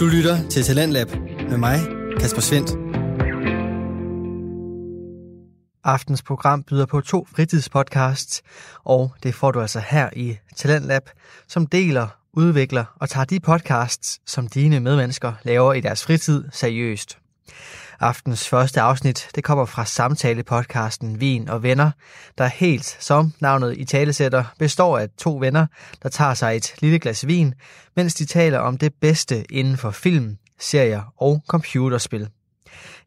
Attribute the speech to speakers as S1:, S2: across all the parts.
S1: Du lytter til Talentlab med mig, Kasper Svendt. Aftens program byder på to fritidspodcasts, og det får du altså her i Talentlab, som deler, udvikler og tager de podcasts, som dine medmennesker laver i deres fritid, seriøst. Aftens første afsnit, det kommer fra samtale-podcasten Vin og Venner, der helt som navnet i talesætter består af to venner, der tager sig et lille glas vin, mens de taler om det bedste inden for film, serier og computerspil.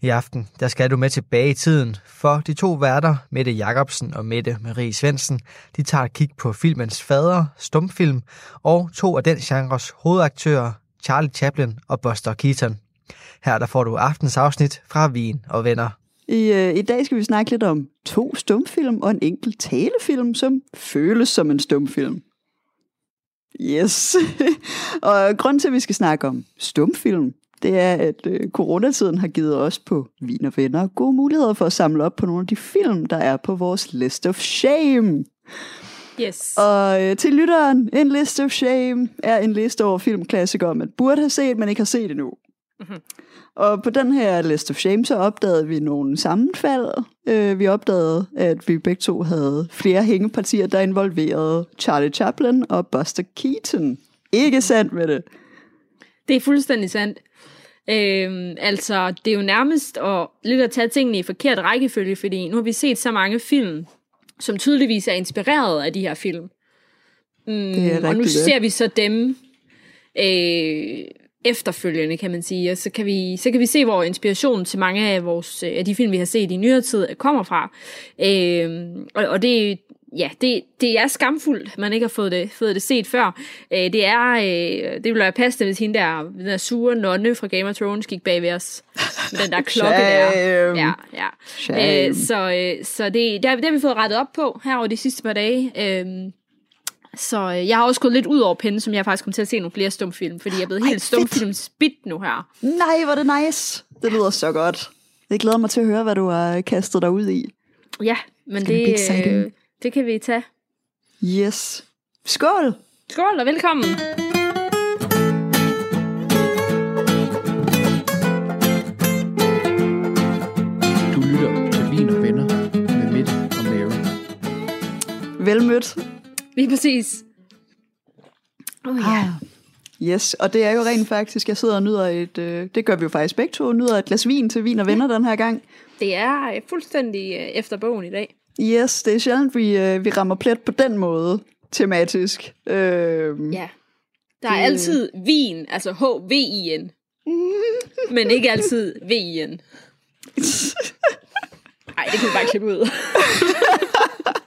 S1: I aften der skal du med tilbage i tiden, for de to værter, Mette Jacobsen og Mette Marie Svensen, de tager et kig på filmens fader, stumfilm, og to af den genres hovedaktører, Charlie Chaplin og Buster Keaton. Her der får du aftens afsnit fra Vin og Venner.
S2: I, øh, I dag skal vi snakke lidt om to stumfilm og en enkelt talefilm, som føles som en stumfilm. Yes. og grund til, at vi skal snakke om stumfilm, det er, at øh, coronatiden har givet os på Vin og Venner gode muligheder for at samle op på nogle af de film, der er på vores list of shame.
S3: Yes.
S2: Og øh, til lytteren, en list of shame er en liste over filmklassikere, man burde have set, men ikke har set endnu. Mm-hmm. Og på den her list of shame, så opdagede vi nogle sammenfald. Øh, vi opdagede, at vi begge to havde flere hængepartier, der involverede Charlie Chaplin og Buster Keaton. Ikke sandt med det?
S3: Det er fuldstændig sandt. Øhm, altså, det er jo nærmest at, lidt at tage tingene i forkert rækkefølge, fordi nu har vi set så mange film, som tydeligvis er inspireret af de her film. Mm,
S2: det er
S3: og nu ser vi så dem øh, efterfølgende, kan man sige. Og så kan vi, så kan vi se, hvor inspirationen til mange af, vores, af de film, vi har set i nyere tid, kommer fra. Øh, og, og det, ja, det, det er skamfuldt, man ikke har fået det, fået det set før. Øh, det er, øh, det vil være passende, hvis hende der, den der sure nonne fra Game of Thrones gik bag ved os. Med den der klokke der. Ja, ja. Øh, så øh, så det, det, har, det har vi fået rettet op på her over de sidste par dage. Øh, så øh, jeg har også gået lidt ud over pinde, som jeg faktisk kommer til at se nogle flere stumfilm, fordi jeg er blevet Ej, helt stumfilm spidt nu her.
S2: Nej, hvor det nice. Det lyder så godt. Jeg glæder mig til at høre, hvad du har kastet dig ud i.
S3: Ja, men det, øh, det kan vi tage.
S2: Yes. Skål!
S3: Skål og velkommen!
S4: Du lytter til Vin og Venner med Mitt og Mary.
S2: Velmødt.
S3: Lige præcis.
S2: Oh, ja. Ah. Yes, og det er jo rent faktisk, jeg sidder og nyder et, øh, det gør vi jo faktisk begge to, nyder et glas vin til vin og venner ja. den her gang.
S3: Det er øh, fuldstændig øh, efter bogen i dag.
S2: Yes, det er sjældent, vi, øh, vi rammer plet på den måde, tematisk. Øh,
S3: ja, der er det... altid vin, altså H-V-I-N, men ikke altid V-I-N. Nej, det kan vi bare klippe ud.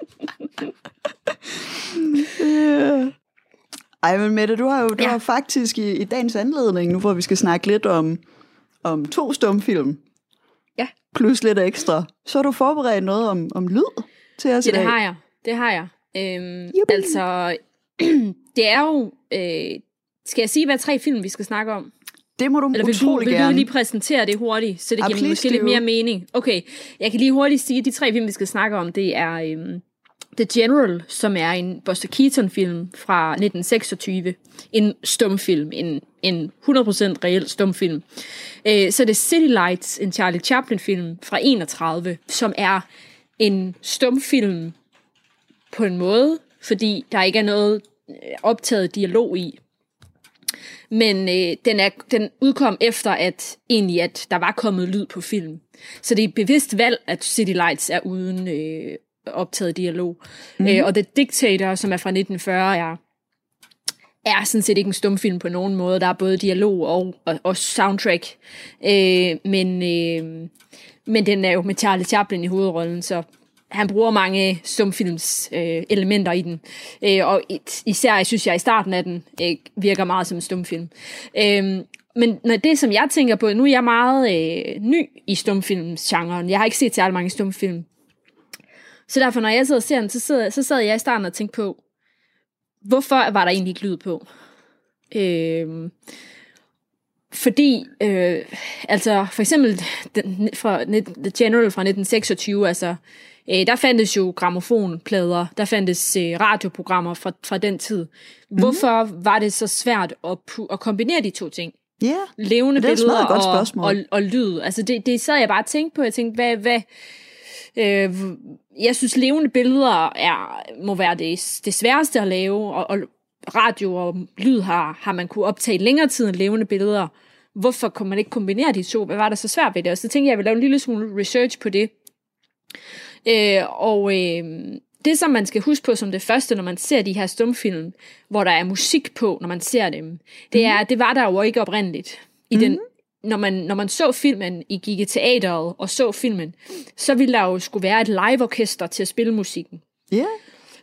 S2: Ej, men Mette, du har jo du ja. har faktisk i, i dagens anledning, nu hvor vi skal snakke lidt om, om to stumfilm,
S3: ja.
S2: plus lidt ekstra, så har du forberedt noget om, om lyd til os
S3: ja, det har jeg. Det har jeg. Øhm, altså, det er jo... Øh, skal jeg sige, hvad tre film vi skal snakke om?
S2: Det må du
S3: Eller
S2: vil du,
S3: vil
S2: gerne.
S3: du lige præsentere det hurtigt, så det ah, giver måske lidt mere mening? Okay, jeg kan lige hurtigt sige, at de tre film, vi skal snakke om, det er... Øhm, The General, som er en Buster Keaton-film fra 1926. En stumfilm, en, en 100% reel stumfilm. Øh, så det City Lights, en Charlie Chaplin-film fra 31, som er en stumfilm på en måde, fordi der ikke er noget øh, optaget dialog i. Men øh, den, er, den udkom efter, at egentlig at der var kommet lyd på film. Så det er et bevidst valg, at City Lights er uden øh, optaget dialog. Mm. Øh, og The Dictator, som er fra 1940, er, er sådan set ikke en stumfilm på nogen måde. Der er både dialog og, og, og soundtrack. Øh, men, øh, men den er jo med Charlie Chaplin i hovedrollen, så han bruger mange stumfilms øh, elementer i den. Øh, og især, jeg synes jeg, i starten af den øh, virker meget som en stumfilm. Øh, men når det, som jeg tænker på, nu er jeg meget øh, ny i stumfilmsgenren. Jeg har ikke set særlig mange stumfilm. Så derfor, når jeg sidder og ser den, så, sidder, så sad jeg i starten og tænkte på, hvorfor var der egentlig ikke lyd på? Øh, fordi, øh, altså for eksempel den, fra The General fra 1926, altså øh, der fandtes jo gramofonplader, der fandtes øh, radioprogrammer fra, fra den tid. Hvorfor mm. var det så svært at, at kombinere de to ting?
S2: Ja,
S3: levende
S2: det er et
S3: billeder
S2: godt
S3: og, og, og lyd. Altså det, det sad jeg bare og tænkte på. Jeg tænkte, hvad, hvad, øh, jeg synes, levende billeder er, må være det, det sværeste at lave, og, og radio og lyd har, har man kunne optage længere tid end levende billeder. Hvorfor kunne man ikke kombinere de to? Hvad var der så svært ved det? Og så tænkte jeg, at jeg ville lave en lille smule research på det. Øh, og øh, det, som man skal huske på som det første, når man ser de her stumfilm, hvor der er musik på, når man ser dem, det er, det var der jo ikke oprindeligt. I den, når, man, når man så filmen, I gik i teateret og så filmen, så ville der jo skulle være et liveorkester til at spille musikken.
S2: Ja,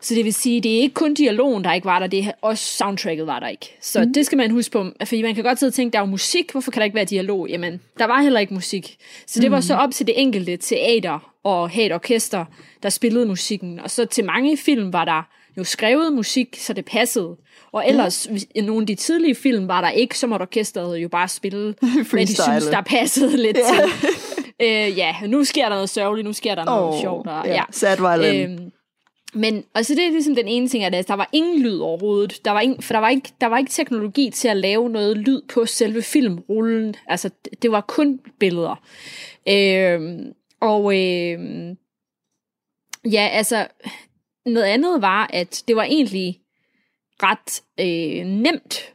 S3: Så det vil sige, det er ikke kun dialogen, der ikke var der, det er også soundtracket var der ikke. Så mm. det skal man huske på, fordi man kan godt sidde og tænke, der er jo musik, hvorfor kan der ikke være dialog? Jamen, der var heller ikke musik. Så det var så op til det enkelte teater og have et orkester, der spillede musikken. Og så til mange film var der jo skrevet musik, så det passede. Og ellers, hvis, i nogle af de tidlige film var der ikke, så måtte orkestret jo bare spille, hvad de synes, der passede lidt til. Øh, ja, nu sker der noget sørgeligt, nu sker der noget
S2: Åh,
S3: sjovt. Og,
S2: ja. Sad violin.
S3: Øhm, men og så det er ligesom den ene ting, at altså, der var ingen lyd overhovedet. Der var ingen, for der var, ikke, der var ikke teknologi til at lave noget lyd på selve filmrullen. Altså, det, var kun billeder. Øhm, og øhm, ja, altså, noget andet var, at det var egentlig ret øh, nemt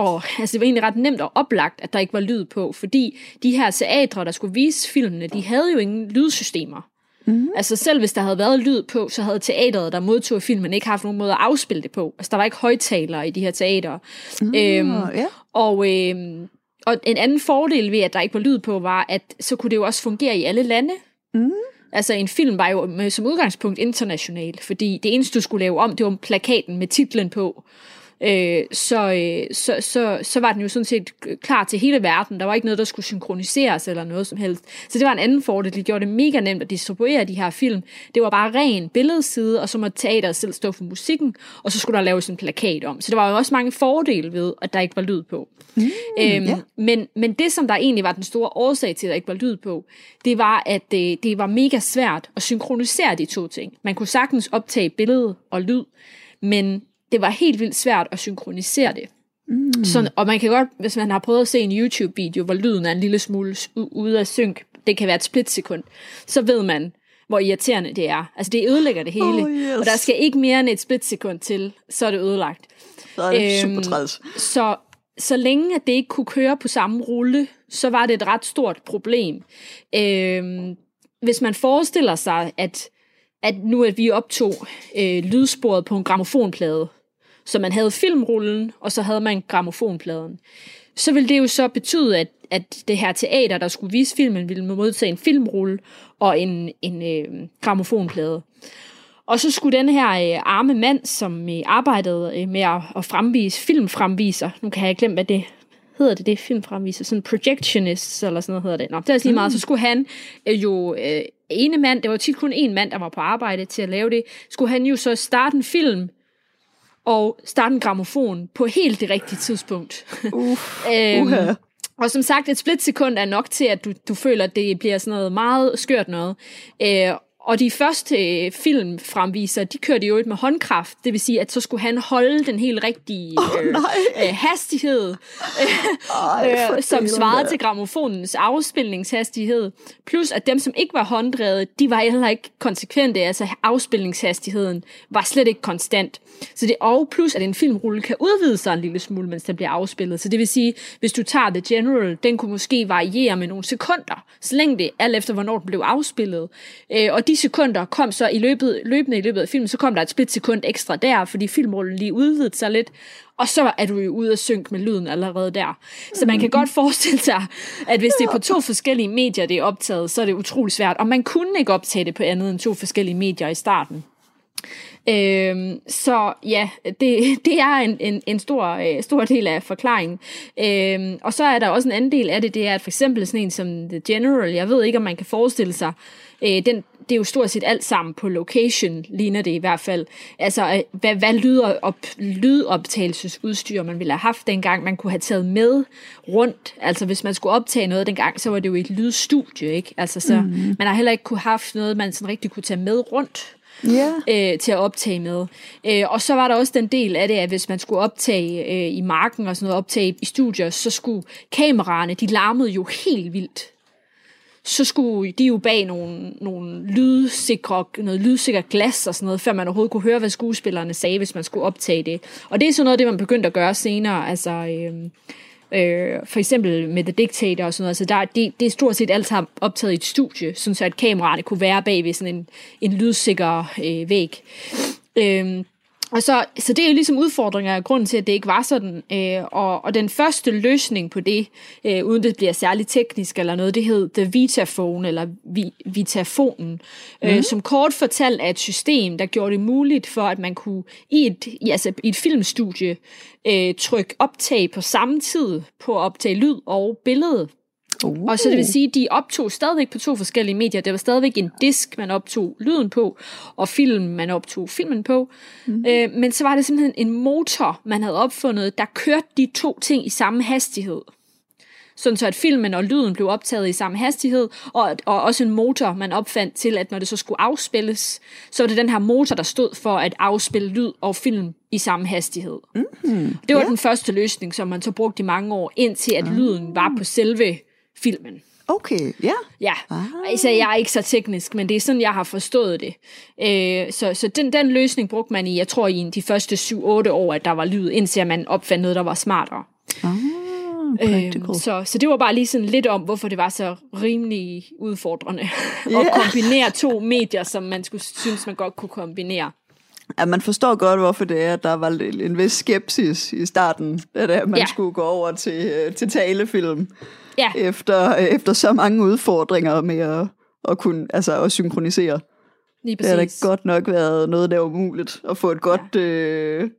S3: og altså, det var egentlig ret nemt og oplagt, at der ikke var lyd på, fordi de her teatre, der skulle vise filmene, de havde jo ingen lydsystemer. Mm. Altså selv hvis der havde været lyd på, så havde teateret, der modtog filmen, ikke haft nogen måde at afspille det på. Altså der var ikke højtalere i de her teater. Mm, øhm,
S2: ja.
S3: og, øhm, og en anden fordel ved, at der ikke var lyd på, var, at så kunne det jo også fungere i alle lande.
S2: Mm.
S3: Altså en film var jo med, som udgangspunkt international, fordi det eneste, du skulle lave om, det var plakaten med titlen på. Øh, så, øh, så, så, så var den jo sådan set klar til hele verden. Der var ikke noget, der skulle synkroniseres eller noget som helst. Så det var en anden fordel. Det gjorde det mega nemt at distribuere de her film. Det var bare ren billedside, og så måtte teateret selv stå for musikken, og så skulle der laves en plakat om. Så der var jo også mange fordele ved, at der ikke var lyd på. Mm, øhm,
S2: ja.
S3: men, men det, som der egentlig var den store årsag til, at der ikke var lyd på, det var, at det, det var mega svært at synkronisere de to ting. Man kunne sagtens optage billede og lyd, men det var helt vildt svært at synkronisere det. Mm. Så, og man kan godt, hvis man har prøvet at se en YouTube-video, hvor lyden er en lille smule ude af synk, det kan være et splitsekund, så ved man, hvor irriterende det er. Altså det ødelægger det hele,
S2: Oh, yes.
S3: og der skal ikke mere end et splitsekund til, så er det ødelagt.
S2: Så er det
S3: Øhm,
S2: super træls.
S3: Så, så længe at det ikke kunne køre på samme rulle, så var det et ret stort problem. Øhm, hvis man forestiller sig, at, at nu at vi optog øh, lydsporet på en gramofonplade, så man havde filmrullen, og så havde man gramofonpladen, så ville det jo så betyde, at, at det her teater, der skulle vise filmen, ville modtage en filmrulle og en, en øh, gramofonplade. Og så skulle den her øh, arme mand, som øh, arbejdede øh, med at, at fremvise filmfremviser, nu kan jeg glemme, hvad det hedder det, det er filmfremviser, sådan projectionist, eller sådan noget hedder det. Nå, det er altså lige meget, så skulle han øh, jo, øh, ene mand, det var tit kun en mand, der var på arbejde til at lave det, skulle han jo så starte en film, og starte en gramofon på helt det rigtige tidspunkt.
S2: Uff,
S3: Øhm,
S2: uha.
S3: og som sagt, et splitsekund er nok til, at du, du føler, at det bliver sådan noget meget skørt noget. Øh, og de første øh, filmfremviser, de kørte jo med håndkraft. Det vil sige, at så skulle han holde den helt rigtige øh,
S2: nej.
S3: øh, hastighed,
S2: Ej,
S3: øh, som svarede til gramofonens afspilningshastighed. Plus at dem, som ikke var hånddrevet, de var heller ikke konsekvente. Altså afspilningshastigheden var slet ikke konstant. Så det, og plus at en filmrulle kan udvide sig en lille smule, mens den bliver afspillet. Så det vil sige, hvis du tager The General, den kunne måske variere med nogle sekunder, så længe det alt efter, hvornår den blev afspillet. Øh, og de sekunder kom så i løbet, løbende i løbet af filmen, så kom der et splitsekund ekstra der, fordi filmrullen lige udvidede sig lidt, og så er du jo ude at synk med lyden allerede der. Så man kan godt forestille sig, at hvis det er på to forskellige medier, det er optaget, så er det utrolig svært. Og man kunne ikke optage det på andet end to forskellige medier i starten. Øhm, så ja, det, det er en, en, en stor, øh, stor del af forklaringen. Øhm, og så er der også en anden del af det, det er at for eksempel sådan en som The General, jeg ved ikke, om man kan forestille sig, øh, den, det er jo stort set alt sammen på location, ligner det i hvert fald. Altså, øh, hvad, hvad lyder op, lydoptagelsesudstyr man ville have haft dengang, man kunne have taget med rundt. Altså, hvis man skulle optage noget dengang, så var det jo et lydstudie, ikke? Altså, så mm-hmm. man har heller ikke kunne haft noget, man sådan rigtig kunne tage med rundt.
S2: yeah.
S3: øh, til at optage med. Øh, og så var der også den del af det, at hvis man skulle optage øh, i marken og sådan noget, optage i studier, så skulle kameraerne, de larmede jo helt vildt så skulle de jo bag nogle, nogle lydsikre, noget lydsikker glas og sådan noget, før man overhovedet kunne høre, hvad skuespillerne sagde, hvis man skulle optage det. Og det er sådan noget, det man begyndte at gøre senere. Altså, øh, øh, for eksempel med The Dictator og sådan noget. Så der, det, det er stort set alt sammen optaget i et studie, sådan så at kameraerne kunne være bag ved sådan en, en lydsikker øh, væg. Øh, og så, så det er jo ligesom udfordringer af grunden til, at det ikke var sådan. Øh, og, og den første løsning på det, øh, uden det bliver særligt teknisk eller noget, det hed The Vitaphone, eller vi, Vitafonen, mm. øh, mhm. som kort fortalt er et system, der gjorde det muligt for, at man kunne i et, i, altså, i et filmstudie øh, trykke optag på samme tid på at optage lyd og billede Uh. Og så det vil sige, at de optog stadigvæk på to forskellige medier. Det var stadigvæk en disk, man optog lyden på, og film, man optog filmen på. Mm. Øh, men så var det simpelthen en motor, man havde opfundet, der kørte de to ting i samme hastighed. Sådan så at filmen og lyden blev optaget i samme hastighed, og, og også en motor, man opfandt til, at når det så skulle afspilles, så var det den her motor, der stod for at afspille lyd og film i samme hastighed. Mm-hmm. Det var yeah. den første løsning, som man så brugte i mange år, indtil at lyden var på selve filmen.
S2: Okay, ja.
S3: Ja, ah. altså jeg er ikke så teknisk, men det er sådan, jeg har forstået det. Øh, så så den, den løsning brugte man i, jeg tror i de første 7-8 år, at der var lyd, indtil man opfandt noget, der var smartere.
S2: Ah,
S3: øhm, så, så det var bare lige sådan lidt om, hvorfor det var så rimelig udfordrende yeah. at kombinere to medier, som man skulle synes, man godt kunne kombinere.
S2: Ja, man forstår godt, hvorfor det er, at der var en vis skepsis i starten, da man ja. skulle gå over til, øh, til talefilm
S3: ja.
S2: efter, efter så mange udfordringer med at, at kunne altså at synkronisere.
S3: Lige
S2: præcis. Det har da godt nok været noget, der er umuligt at få et godt ja. Øh,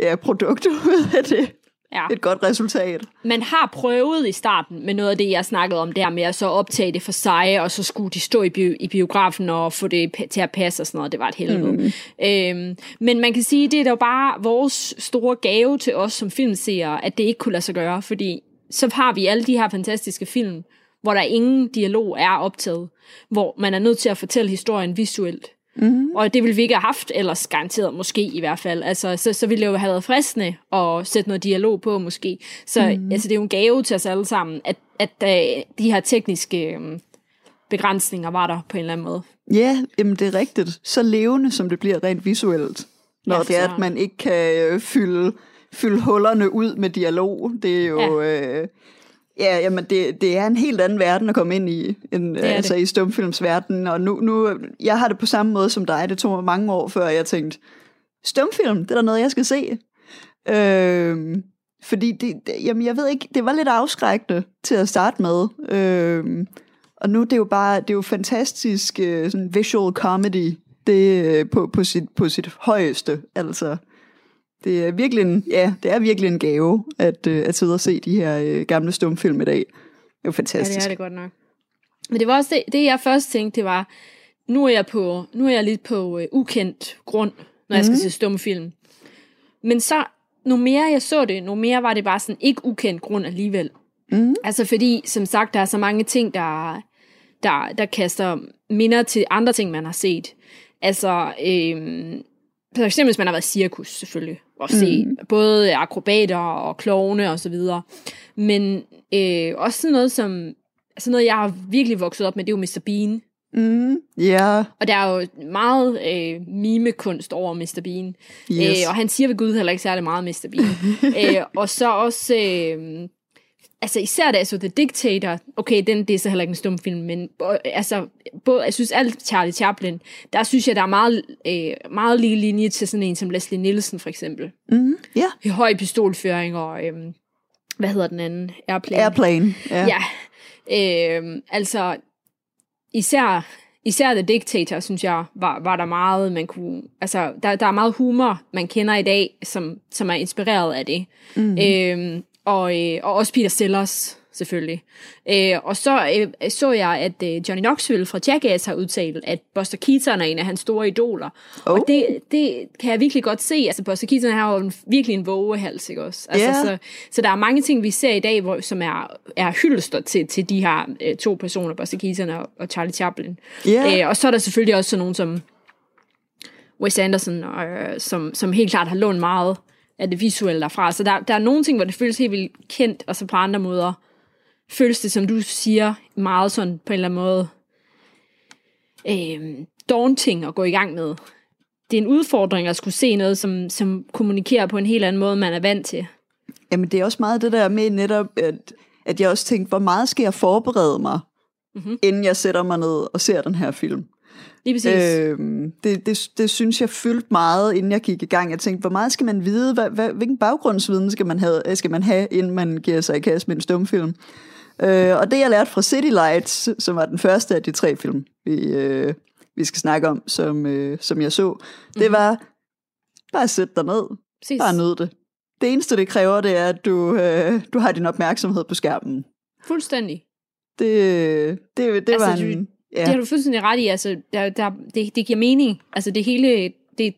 S2: ja, produkt ud af det. Ja. Et godt resultat.
S3: Man har prøvet i starten med noget af det, jeg snakkede om der med at så optage det for sig, og så skulle de stå i, bi- i biografen og få det til at passe og sådan noget. Det var et helvede. Mm. Øhm, men man kan sige, det er da bare vores store gave til os som filmseere, at det ikke kunne lade sig gøre, fordi så har vi alle de her fantastiske film, hvor der ingen dialog er optaget, hvor man er nødt til at fortælle historien visuelt. Mm-hmm. Og det ville vi ikke have haft, ellers garanteret måske i hvert fald. Altså, så, så ville det jo have været fristende at sætte noget dialog på måske. Så mm-hmm. altså, det er jo en gave til os alle sammen, at, at uh, de her tekniske um, begrænsninger var der på en eller anden måde.
S2: Ja, jamen det er rigtigt. Så levende, som det bliver rent visuelt. Når ja, det er, at man ikke kan øh, fylde fylde hullerne ud med dialog. Det er jo... Ja. Øh, Ja, jamen det, det er en helt anden verden at komme ind i, end, altså det. i stumfilmsverdenen. Og nu, nu, jeg har det på samme måde som dig. Det tog mig mange år før, jeg tænkte, stumfilm, det er da noget, jeg skal se. Øh, fordi det, det, jamen jeg ved ikke, det var lidt afskrækkende til at starte med. Øh, og nu det er jo bare, det er jo fantastisk øh, sådan visual comedy, det øh, på, på, sit, på sit højeste, altså. Det er virkelig en, ja, det er virkelig en gave, at, øh, at sidde og se de her øh, gamle stumfilm i dag. Det er jo fantastisk.
S3: Ja, det er det godt nok. Men det var også det, det jeg først tænkte, det var, nu er jeg, på, nu er jeg lidt på uh, ukendt grund, når jeg mm. skal mhm. se stumfilm. Men så, nu mere jeg så det, nu mere var det bare sådan ikke ukendt grund alligevel. Mm. Altså fordi, som sagt, der er så mange ting, der, der, der kaster minder til andre ting, man har set. Altså, øhm, for eksempel hvis man har været cirkus selvfølgelig, og se mm. både akrobater og klovne og så videre. Men øh, også sådan noget som, altså noget jeg har virkelig vokset op med, det er jo Mr. Bean.
S2: Mm, yeah.
S3: Og der er jo meget øh, mimekunst over Mr. Bean. Yes. Øh, og han siger ved Gud heller ikke særlig meget Mr. Bean. øh, og så også øh, altså især da så The Dictator, okay, den, det er så heller ikke en stumfilm, men altså, både, jeg synes alt Charlie Chaplin, der synes jeg, der er meget, øh, meget lige linje til sådan en som Leslie Nielsen for eksempel.
S2: Mm, ja.
S3: Yeah. Høj pistolføring og, øh, hvad hedder den anden? Airplane.
S2: Airplane, ja.
S3: Ja, øh, altså, især, især The Dictator, synes jeg, var, var der meget, man kunne, altså, der, der er meget humor, man kender i dag, som, som er inspireret af det. Mm. Øh, og, øh, og også Peter Sellers selvfølgelig. Øh, og så øh, så jeg, at øh, Johnny Knoxville fra Jackass har udtalt, at Buster Keaton er en af hans store idoler. Oh. Og det, det kan jeg virkelig godt se. Altså, Buster Keaton har jo virkelig en vågehals, ikke også? Altså, yeah. så, så der er mange ting, vi ser i dag, hvor, som er, er hyldester til, til de her øh, to personer, Buster Keaton og, og Charlie Chaplin. Yeah. Øh, og så er der selvfølgelig også sådan nogen som Wes Anderson, øh, som, som helt klart har lånt meget af det visuelle derfra. Så der, der er nogle ting, hvor det føles helt vildt kendt, og så på andre måder føles det, som du siger, meget sådan på en eller anden måde øh, daunting at gå i gang med. Det er en udfordring at skulle se noget, som, som kommunikerer på en helt anden måde, man er vant til.
S2: Jamen det er også meget det der med netop, at, at jeg også tænkte, hvor meget skal jeg forberede mig, mm-hmm. inden jeg sætter mig ned og ser den her film.
S3: Lige præcis.
S2: Øhm, det, det, det synes jeg fyldte meget, inden jeg gik i gang. Jeg tænkte, hvor meget skal man vide? Hvad, hvad, hvilken baggrundsviden skal man, have, skal man have, inden man giver sig i kast med en stumfilm? Øh, og det jeg lærte fra City Lights, som var den første af de tre film, vi, øh, vi skal snakke om, som, øh, som jeg så, det mm. var bare sæt dig ned. Præcis. Bare nød det. Det eneste, det kræver, det er, at du, øh, du har din opmærksomhed på skærmen.
S3: Fuldstændig.
S2: Det, det, det altså, var en...
S3: Ja. Det har du fuldstændig ret i. Altså, der, der, det, det giver mening. Altså, det hele... Det,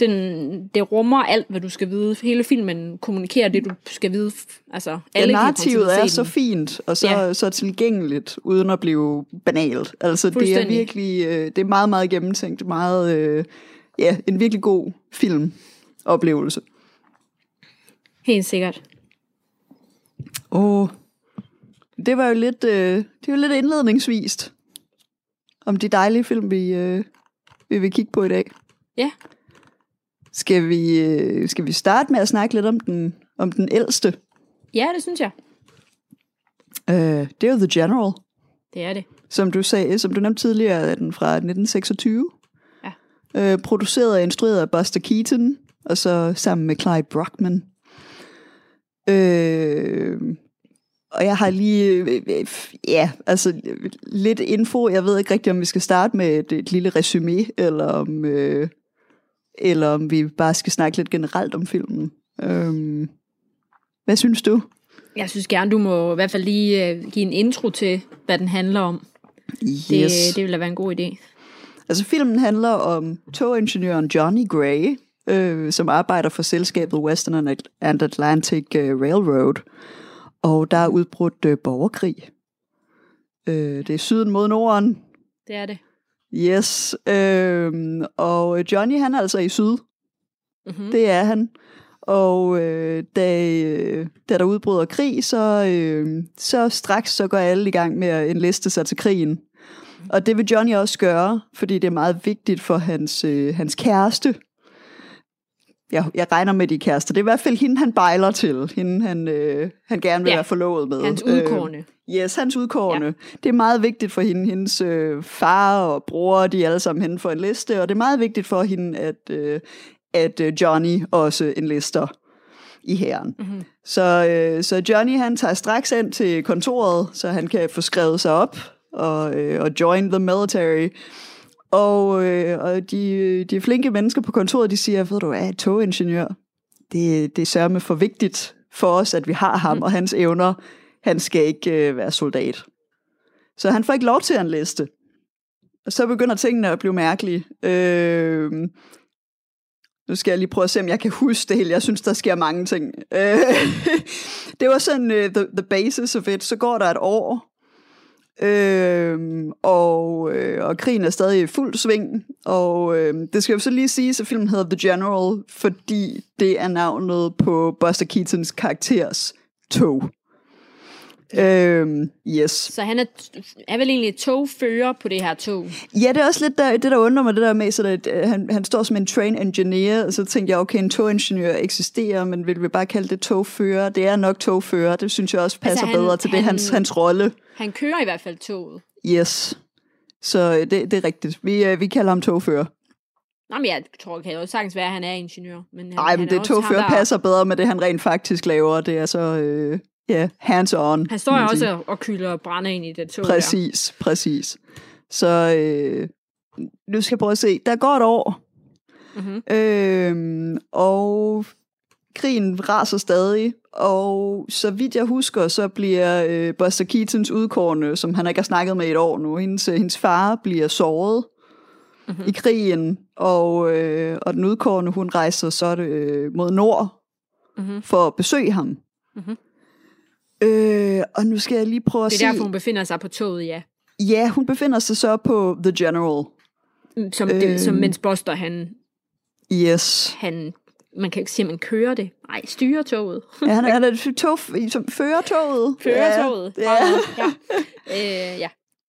S3: den, det rummer alt, hvad du skal vide. Hele filmen kommunikerer det, du skal vide. Altså, alle
S2: ja, narrativet er så fint, og så, ja. så tilgængeligt, uden at blive banalt. Altså, det er virkelig, øh, det er meget, meget gennemtænkt. Meget, øh, ja, en virkelig god filmoplevelse.
S3: Helt sikkert.
S2: Åh, det var jo lidt, øh, det var lidt indledningsvist om de dejlige film, vi, øh, vi vil kigge på i dag.
S3: Ja.
S2: Skal vi, øh, skal vi starte med at snakke lidt om den, om den ældste?
S3: Ja, det synes jeg.
S2: Øh, det er jo The General.
S3: Det er det.
S2: Som du sagde, som du nævnte tidligere, er den fra 1926. Ja. Øh, produceret og instrueret af Buster Keaton, og så sammen med Clyde Brockman. Øh, og jeg har lige, øh, øh, ja, altså lidt info. Jeg ved ikke rigtigt, om vi skal starte med et, et lille resume, eller om, øh, eller om vi bare skal snakke lidt generelt om filmen. Øh, hvad synes du?
S3: Jeg synes gerne, du må i hvert fald lige give en intro til, hvad den handler om.
S2: Yes.
S3: Det, det vil da være en god idé.
S2: Altså filmen handler om togingeniøren Johnny Gray, øh, som arbejder for selskabet Western and Atlantic øh, Railroad. Og der er udbrudt øh, borgerkrig. Øh, det er syden mod norden.
S3: Det er det.
S2: Yes. Øh, og Johnny han er altså i syd. Mm-hmm. Det er han. Og øh, da, øh, da der udbryder krig, så, øh, så straks så går alle i gang med at enliste sig til krigen. Og det vil Johnny også gøre, fordi det er meget vigtigt for hans, øh, hans kæreste, jeg, jeg regner med de kærester. Det er i hvert fald hende, han bejler til. Hende, han, øh, han gerne vil ja. være forlovet med.
S3: Hans udkårne. Øh,
S2: yes, hans udkårne. Ja. Det er meget vigtigt for hende. Hendes øh, far og bror, de er alle sammen henne for en liste. Og det er meget vigtigt for hende, at, øh, at øh, Johnny også en lister i herren. Mm-hmm. Så, øh, så Johnny han tager straks ind til kontoret, så han kan få skrevet sig op og, øh, og join the military. Og, øh, og de, de flinke mennesker på kontoret, de siger, ved du, er togingeniør. Det, det er sørme for vigtigt for os, at vi har ham mm. og hans evner. Han skal ikke øh, være soldat. Så han får ikke lov til at liste. Og så begynder tingene at blive mærkelige. Øh, nu skal jeg lige prøve at se, om jeg kan huske det hele. Jeg synes, der sker mange ting. Øh, det var sådan uh, the, the basis of it. Så går der et år, Øh, og, øh, og krigen er stadig i fuld sving. Og øh, det skal jo så lige sige, at filmen hedder The General, fordi det er navnet på Buster Keatons karakters tog. Øhm, yes.
S3: Så han er, er vel egentlig togfører på det her tog?
S2: Ja, det er også lidt der, det, der undrer mig, det der med, så at, uh, han, han står som en train engineer, og så tænkte jeg, okay, en togingeniør eksisterer, men vil vi bare kalde det togfører? Det er nok togfører, det synes jeg også passer altså, han, bedre til han, det, hans, hans rolle.
S3: Han kører i hvert fald toget.
S2: Yes. Så øh, det, det er rigtigt. Vi, uh, vi kalder ham togfører.
S3: Nå, men jeg tror, det kan jo sagtens være, at han er ingeniør.
S2: Men Nej, men det togfører der... passer bedre med det, han rent faktisk laver. Det er så... Øh, ja, hands on.
S3: Han står jo også og kylder brænde ind i det tog
S2: Præcis, der. præcis. Så øh, nu skal jeg prøve at se. Der går et år, mm-hmm. øh, og krigen raser stadig, og så vidt jeg husker, så bliver øh, Buster Keatons udkårne, som han ikke har snakket med i et år nu, hendes, øh, hendes far bliver såret mm-hmm. i krigen, og, øh, og den udkårne, hun rejser så øh, mod nord mm-hmm. for at besøge ham. Mm-hmm. Øh, og nu skal jeg lige prøve at
S3: se...
S2: Det
S3: er se... derfor, hun befinder sig på toget, ja.
S2: Ja, hun befinder sig så på The General.
S3: Som, øh, det, som mens Buster, han,
S2: yes.
S3: han man kan ikke sige, at man kører det. Nej, styrer toget.
S2: ja, han er, han er tog, som fører toget.
S3: Fører toget. Ja. ja. ja. Øh, ja.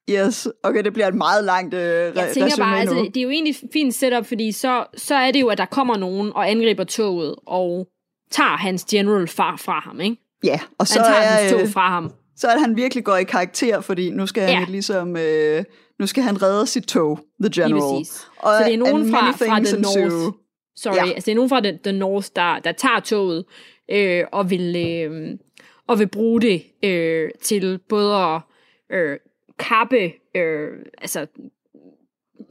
S2: Yes, okay, det bliver et meget langt øh,
S3: Jeg tænker bare, altså, det er jo egentlig fint setup, fordi så, så er det jo, at der kommer nogen og angriber toget, og tager hans general far fra ham, ikke?
S2: Ja, og så
S3: han tager
S2: er,
S3: hans tog fra ham.
S2: Så er han virkelig går i karakter, fordi nu skal han ja. ligesom, øh, nu skal han redde sit tog, The General.
S3: Og, så det er nogen fra, fra The North, sorry, ja. altså det er nogen fra The, the North, der, der tager toget, øh, og vil, øh, og vil bruge det øh, til både at øh, kappe, øh, altså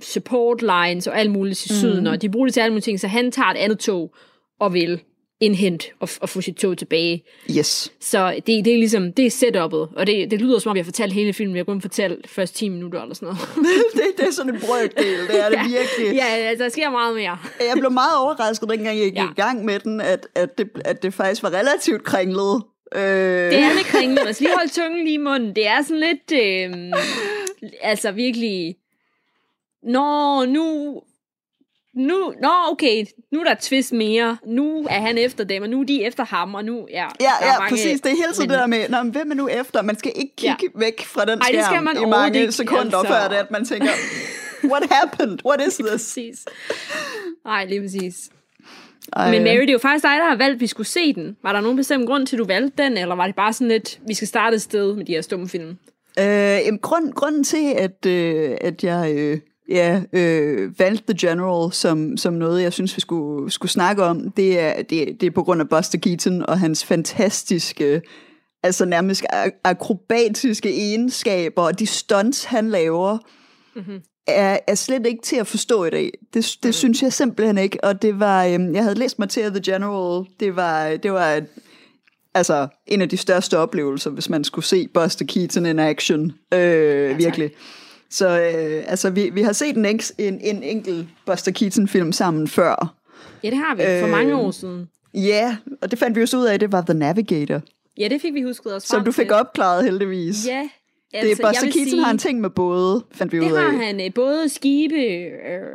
S3: support lines og alt muligt til syden, mm. og de bruger det til alle mulige ting, så han tager et andet tog og vil indhente og, og få sit tog tilbage.
S2: Yes.
S3: Så det, det er ligesom, det er setup'et, og det, det lyder som om, jeg har fortalt hele filmen, jeg kun fortalt først 10 minutter eller sådan noget.
S2: det, det er sådan en brøkdel, det er det
S3: ja,
S2: virkelig.
S3: Ja, altså, der sker meget mere.
S2: jeg blev meget overrasket, dengang jeg gik ja. i gang med den, at, at, det, at det faktisk var relativt kringlet.
S3: Øh. Det er lidt kringlet, skal lige holde tungen lige i munden. Det er sådan lidt, øh, altså virkelig, Nå, nu nu, nå okay, nu er der twist mere, nu er han efter dem, og nu er de efter ham, og nu, ja.
S2: Ja, ja, mange, præcis, det er hele tiden men, det der med, Nå, men hvem er nu efter? Man skal ikke kigge ja. væk fra den skærm Ej, det skal man i mange ikke, sekunder, altså. før det, at man tænker, what happened? What is this?
S3: præcis. Nej, lige præcis. Ej. Men Mary, det er jo faktisk dig, der har valgt, at vi skulle se den. Var der nogen bestemt grund til, at du valgte den, eller var det bare sådan lidt, vi skal starte et sted med de her stumfilm?
S2: Øh, grund, grunden til, at, øh, at jeg øh, ja, øh, valgte The General som, som noget, jeg synes, vi skulle, skulle snakke om, det er, det, det er på grund af Buster Keaton og hans fantastiske, altså nærmest akrobatiske egenskaber, og de stunts, han laver, mm-hmm. er, er slet ikke til at forstå i dag. Det, det mm. synes jeg simpelthen ikke, og det var, øh, jeg havde læst mig til, at The General, det var, det var altså en af de største oplevelser, hvis man skulle se Buster Keaton in action, øh, ja, virkelig. Så øh, altså, vi, vi har set en, en, en enkelt Buster Keaton-film sammen før.
S3: Ja, det har vi. For øh, mange år siden.
S2: Ja, og det fandt vi jo så ud af, det var The Navigator.
S3: Ja, det fik vi husket os
S2: Som du fik til. opklaret heldigvis.
S3: Ja,
S2: Altså, det er Buster Keaton sige, har en ting med både, fandt vi ud af.
S3: Det har han. Øh, både skibe, øh,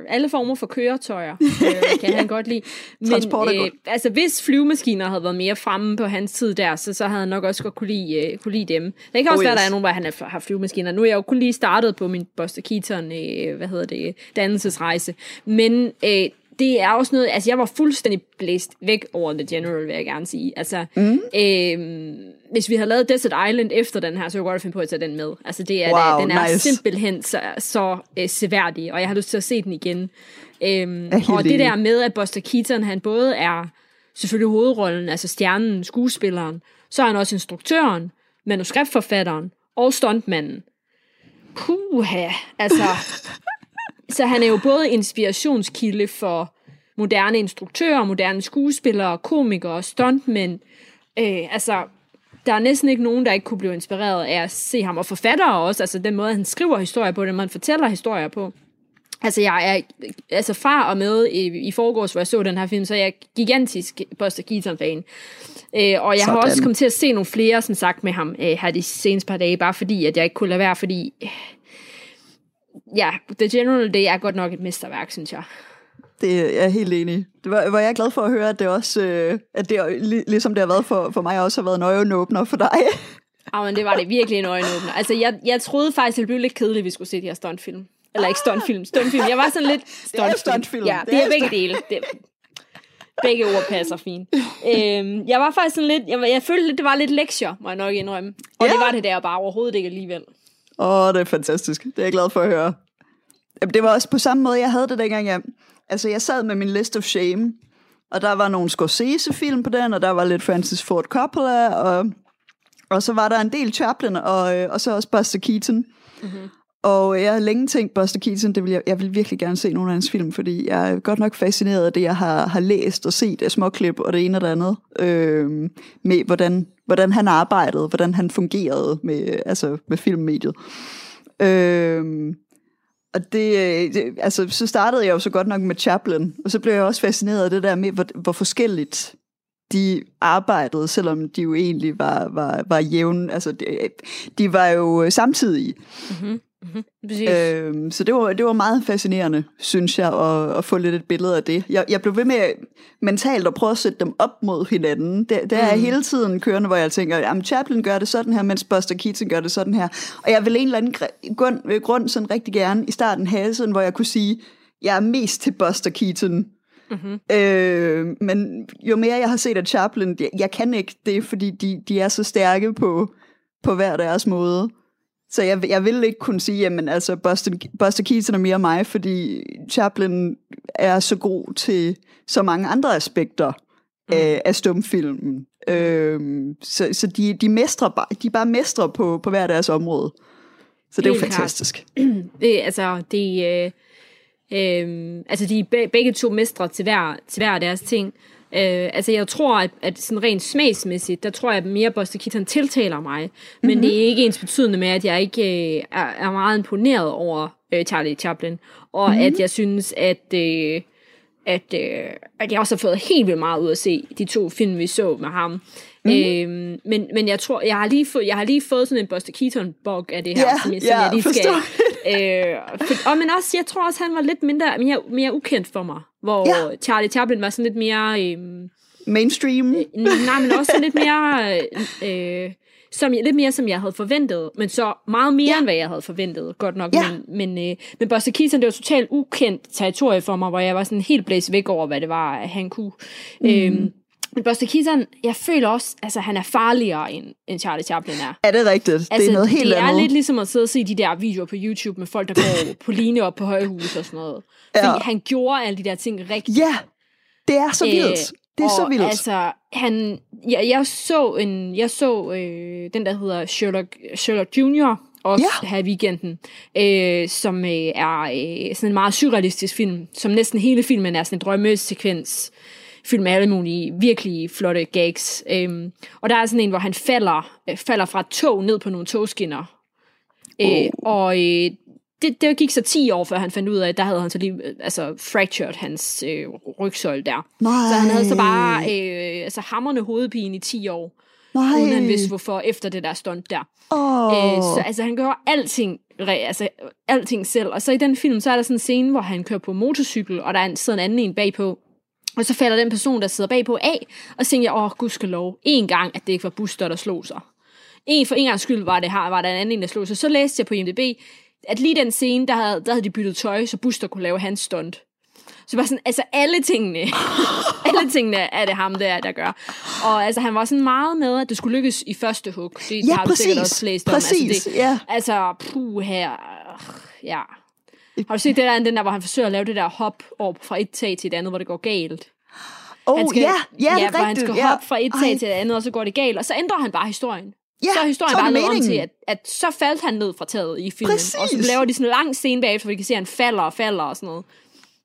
S3: alle former for køretøjer, øh, kan han godt lide. Men øh, altså, hvis flyvemaskiner havde været mere fremme på hans tid der, så, så havde han nok også godt kunne lide, øh, kunne lide dem. Det kan også oh, være, yes. der er nogen, hvor han har flyvemaskiner. Nu er jeg jo kun lige startet på min Buster Keaton, øh, hvad hedder det, dannelsesrejse. Men øh, det er også noget, altså jeg var fuldstændig blæst væk over The General, vil jeg gerne sige. Altså, mm. øh, hvis vi havde lavet Desert Island efter den her, så kunne jeg godt finde på at tage den med. Altså det er, wow, den er nice. simpelthen så, så øh, seværdig, og jeg har lyst til at se den igen. Øhm, og det der med, at Buster Keaton, han både er selvfølgelig hovedrollen, altså stjernen, skuespilleren, så er han også instruktøren, manuskriptforfatteren og stuntmanden. Puha, altså så han er jo både inspirationskilde for moderne instruktører, moderne skuespillere, komikere, stuntmænd. Øh, altså, der er næsten ikke nogen, der ikke kunne blive inspireret af at se ham. Og forfattere også, altså den måde, han skriver historier på, den måde, han fortæller historier på. Altså, jeg er altså far og med i, i forgårs, hvor jeg så den her film, så jeg er gigantisk Buster Keaton-fan. Øh, og jeg Sådan. har også kommet til at se nogle flere, som sagt, med ham øh, her de seneste par dage, bare fordi, at jeg ikke kunne lade være, fordi ja, The General Day er godt nok et mesterværk, synes jeg.
S2: Det er jeg helt enig. Det var, var jeg glad for at høre, at det også, øh, at det, ligesom det har været for, for mig, også har været en øjenåbner for dig.
S3: Ja, men det var det virkelig en øjenåbner. Altså, jeg, jeg troede faktisk, det blev lidt kedeligt, at vi skulle se de her stuntfilm. Eller ikke stuntfilm, stumfilm. Jeg var sådan lidt
S2: stuntfilm. Det er stuntfilm.
S3: Ja, det, det er, er begge dele. Det, begge ord passer fint. Øhm, jeg var faktisk sådan lidt, jeg, jeg følte, det var lidt lektier, må jeg nok indrømme. Og ja. det var det der bare overhovedet ikke alligevel.
S2: Åh, det er fantastisk. Det er jeg glad for at høre. Det var også på samme måde, jeg havde det dengang. Jeg, altså, jeg sad med min list of shame, og der var nogle Scorsese-film på den, og der var lidt Francis Ford Coppola, og, og så var der en del Chaplin, og, og så også Buster Keaton. Mm-hmm. Og jeg har længe tænkt, Buster Keaton, det vil jeg, jeg vil virkelig gerne se nogle af hans film, fordi jeg er godt nok fascineret af det, jeg har, har læst og set af småklip og det ene og det andet, øh, med hvordan, hvordan han arbejdede, hvordan han fungerede med, altså med filmmediet. Øh, og det, øh, det, altså, så startede jeg jo så godt nok med Chaplin, og så blev jeg også fascineret af det der med, hvor, hvor forskelligt de arbejdede, selvom de jo egentlig var, var, var jævne. altså de, de var jo samtidige. Mm-hmm. Mm-hmm. Øhm, så det var, det var meget fascinerende, synes jeg, at, at få lidt et billede af det. Jeg, jeg blev ved med mentalt at prøve at sætte dem op mod hinanden. Det, det er mm. hele tiden kørende, hvor jeg tænker, jamen Chaplin gør det sådan her, mens Buster Keaton gør det sådan her. Og jeg vil en eller anden grund, grund sådan rigtig gerne i starten have sådan, hvor jeg kunne sige, jeg er mest til Buster Keaton. Mm-hmm. Øh, men jo mere jeg har set af Chaplin, jeg, jeg kan ikke det, fordi de, de er så stærke på, på hver deres måde. Så jeg, jeg vil ikke kunne sige, at altså, Buster, Buster Keaton er mere mig, fordi Chaplin er så god til så mange andre aspekter mm. af, af stumfilmen. Øh, så så de, de, mestrer bare, de er bare mestre på, på hver deres område. Så det er jo fantastisk.
S3: Det, altså, det, øh, øh, altså, de er begge to mestre til hver, til hver deres ting. Øh, altså jeg tror, at, at sådan rent smagsmæssigt, der tror jeg at mere Buster Keaton tiltaler mig. Men mm-hmm. det er ikke ens betydende med, at jeg ikke øh, er, er meget imponeret over øh, Charlie Chaplin. Og mm-hmm. at jeg synes, at... Øh, at, øh, at jeg også har fået helt vildt meget ud at se de to film, vi så med ham. Mm-hmm. Øhm, men, men jeg tror, jeg har lige fået, jeg har lige fået sådan en Buster Keaton bog af det her,
S2: yeah,
S3: som, jeg,
S2: som yeah, jeg
S3: lige skal. Øh, for, og men også, jeg tror også, han var lidt mindre, mere, mere ukendt for mig. Hvor yeah. Charlie Chaplin var sådan lidt mere... Øh,
S2: Mainstream?
S3: Øh, nej, men også lidt mere... Øh, som, lidt mere, som jeg havde forventet, men så meget mere, ja. end hvad jeg havde forventet, godt nok. Ja. Men, men, øh, men Buster Keaton, det var totalt ukendt territorie for mig, hvor jeg var sådan helt blæst væk over, hvad det var, han kunne. Mm. Øhm, men Buster Keaton, jeg føler også, altså han er farligere end, end Charlie Chaplin er.
S2: Er det rigtigt? Altså, det er altså, noget helt
S3: det
S2: andet.
S3: Det er lidt ligesom at sidde og se de der videoer på YouTube med folk, der går på line op på højhus og sådan noget. Fordi ja. han gjorde alle de der ting rigtigt.
S2: Ja, det er så vildt. Øh, det er og så vildt.
S3: altså, han, jeg, jeg så, en, jeg så øh, den, der hedder Sherlock, Sherlock Junior, også ja. her i weekenden, øh, som øh, er øh, sådan en meget surrealistisk film, som næsten hele filmen er sådan en drømmesekvens, fyldt med alle mulige virkelig flotte gags. Øhm, og der er sådan en, hvor han falder, øh, falder fra et tog ned på nogle togskinner. Øh, oh. Øh, og øh, det, det gik så 10 år, før han fandt ud af, at der havde han så lige altså, fractured hans øh, rygsøjle der.
S2: Nej.
S3: Så han havde så bare øh, altså, hammerne hovedpine i 10 år.
S2: Nej.
S3: Uden han vidste hvorfor, efter det der stunt der.
S2: Oh.
S3: Øh, så altså, han gør alting, altså, alting selv. Og så i den film, så er der sådan en scene, hvor han kører på motorcykel, og der er en, sidder en anden en bagpå. Og så falder den person, der sidder bagpå af, og så tænker jeg, åh, gud skal lov, en gang, at det ikke var Buster, der slog sig. En for en gang skyld var det her, var der en anden, der slog sig. Så læste jeg på IMDb, at lige den scene, der havde, der havde de byttet tøj, så Buster kunne lave hans stunt. Så bare sådan, altså alle tingene, alle tingene er det ham, der, der gør. Og altså, han var sådan meget med, at det skulle lykkes i første hug. Det
S2: ja,
S3: har
S2: præcis.
S3: sikkert også læst
S2: præcis,
S3: om. Altså,
S2: det, ja.
S3: altså puh her, ja. Har du set det der, den der, hvor han forsøger at lave det der hop over fra et tag til et andet, hvor det går galt?
S2: Oh,
S3: han skal,
S2: ja, ja,
S3: ja,
S2: det er
S3: hvor han skal
S2: ja.
S3: hoppe fra et tag Ej. til et andet, og så går det galt, og så ændrer han bare historien.
S2: Ja,
S3: så er historien bare lavet om til, at, at så faldt han ned fra taget i filmen.
S2: Præcis.
S3: Og så laver de sådan en lang scene bagefter, hvor vi kan se, at han falder og falder og sådan noget.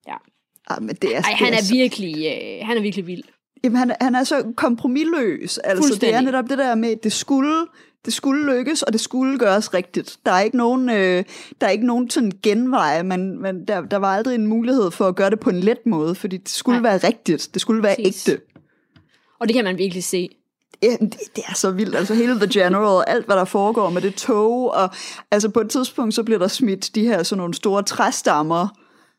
S3: Ja.
S2: Ah, men det er,
S3: Ej, han er, er virkelig, øh, han er virkelig vild.
S2: Jamen, han, han er så kompromilløs. Altså, det er netop det der med, at det skulle, det skulle lykkes, og det skulle gøres rigtigt. Der er ikke nogen, øh, der er ikke nogen sådan genvej, men, men der, der var aldrig en mulighed for at gøre det på en let måde, fordi det skulle Nej. være rigtigt. Det skulle være Præcis. ægte.
S3: Og det kan man virkelig se.
S2: Ja, det, det er så vildt. Altså hele The General, alt hvad der foregår med det tog, og altså på et tidspunkt, så bliver der smidt de her sådan nogle store træstammer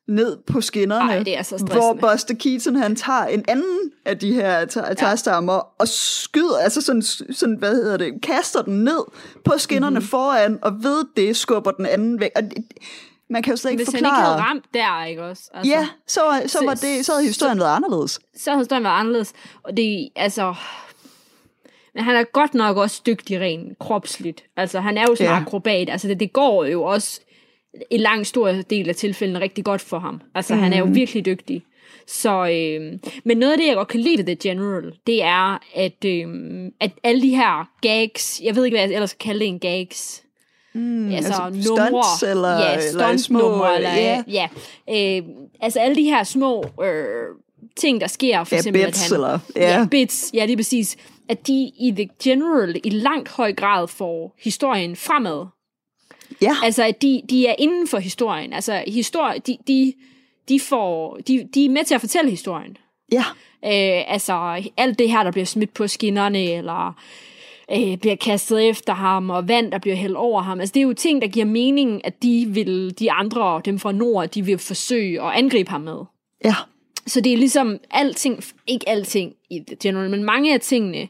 S2: ned på skinnerne,
S3: Ej, det er så
S2: hvor Buster Keaton han tager en anden af de her træstammer ja. og skyder, altså sådan, sådan, hvad hedder det, kaster den ned på skinnerne mm-hmm. foran, og ved det skubber den anden væk. Og det, man kan jo slet ikke
S3: Hvis
S2: forklare.
S3: han ikke havde ramt der, ikke også?
S2: Altså, ja, så, så, var det, så havde historien så, været anderledes.
S3: Så havde historien været anderledes. Og det, altså... Men han er godt nok også dygtig rent kropsligt. Altså, han er jo sådan en ja. akrobat. Altså, det, det går jo også en lang stor del af tilfældene rigtig godt for ham. Altså, mm. han er jo mhm. virkelig dygtig. Så, øh, men noget af det, jeg godt kan lide The General, det er, at, øh, at alle de her gags, jeg ved ikke, hvad jeg ellers kalde det en gags,
S2: Mm, altså, altså numre, stunts, eller,
S3: ja,
S2: eller små,
S3: eller,
S2: yeah.
S3: ja, øh, altså alle de her små øh, ting, der sker, for
S2: ja,
S3: eksempel,
S2: bits,
S3: at han,
S2: eller,
S3: ja. ja, bits, ja, lige præcis, at de i the general i langt høj grad får historien fremad.
S2: Ja.
S3: Altså, at de, de er inden for historien. Altså, historie, de, de, de, får, de, de er med til at fortælle historien.
S2: Ja.
S3: Øh, altså, alt det her, der bliver smidt på skinnerne, eller øh, bliver kastet efter ham, og vand, der bliver hældt over ham. Altså, det er jo ting, der giver mening, at de vil, de andre, dem fra nord, de vil forsøge at angribe ham med.
S2: Ja.
S3: Så det er ligesom alting, ikke alting i The General, men mange af tingene,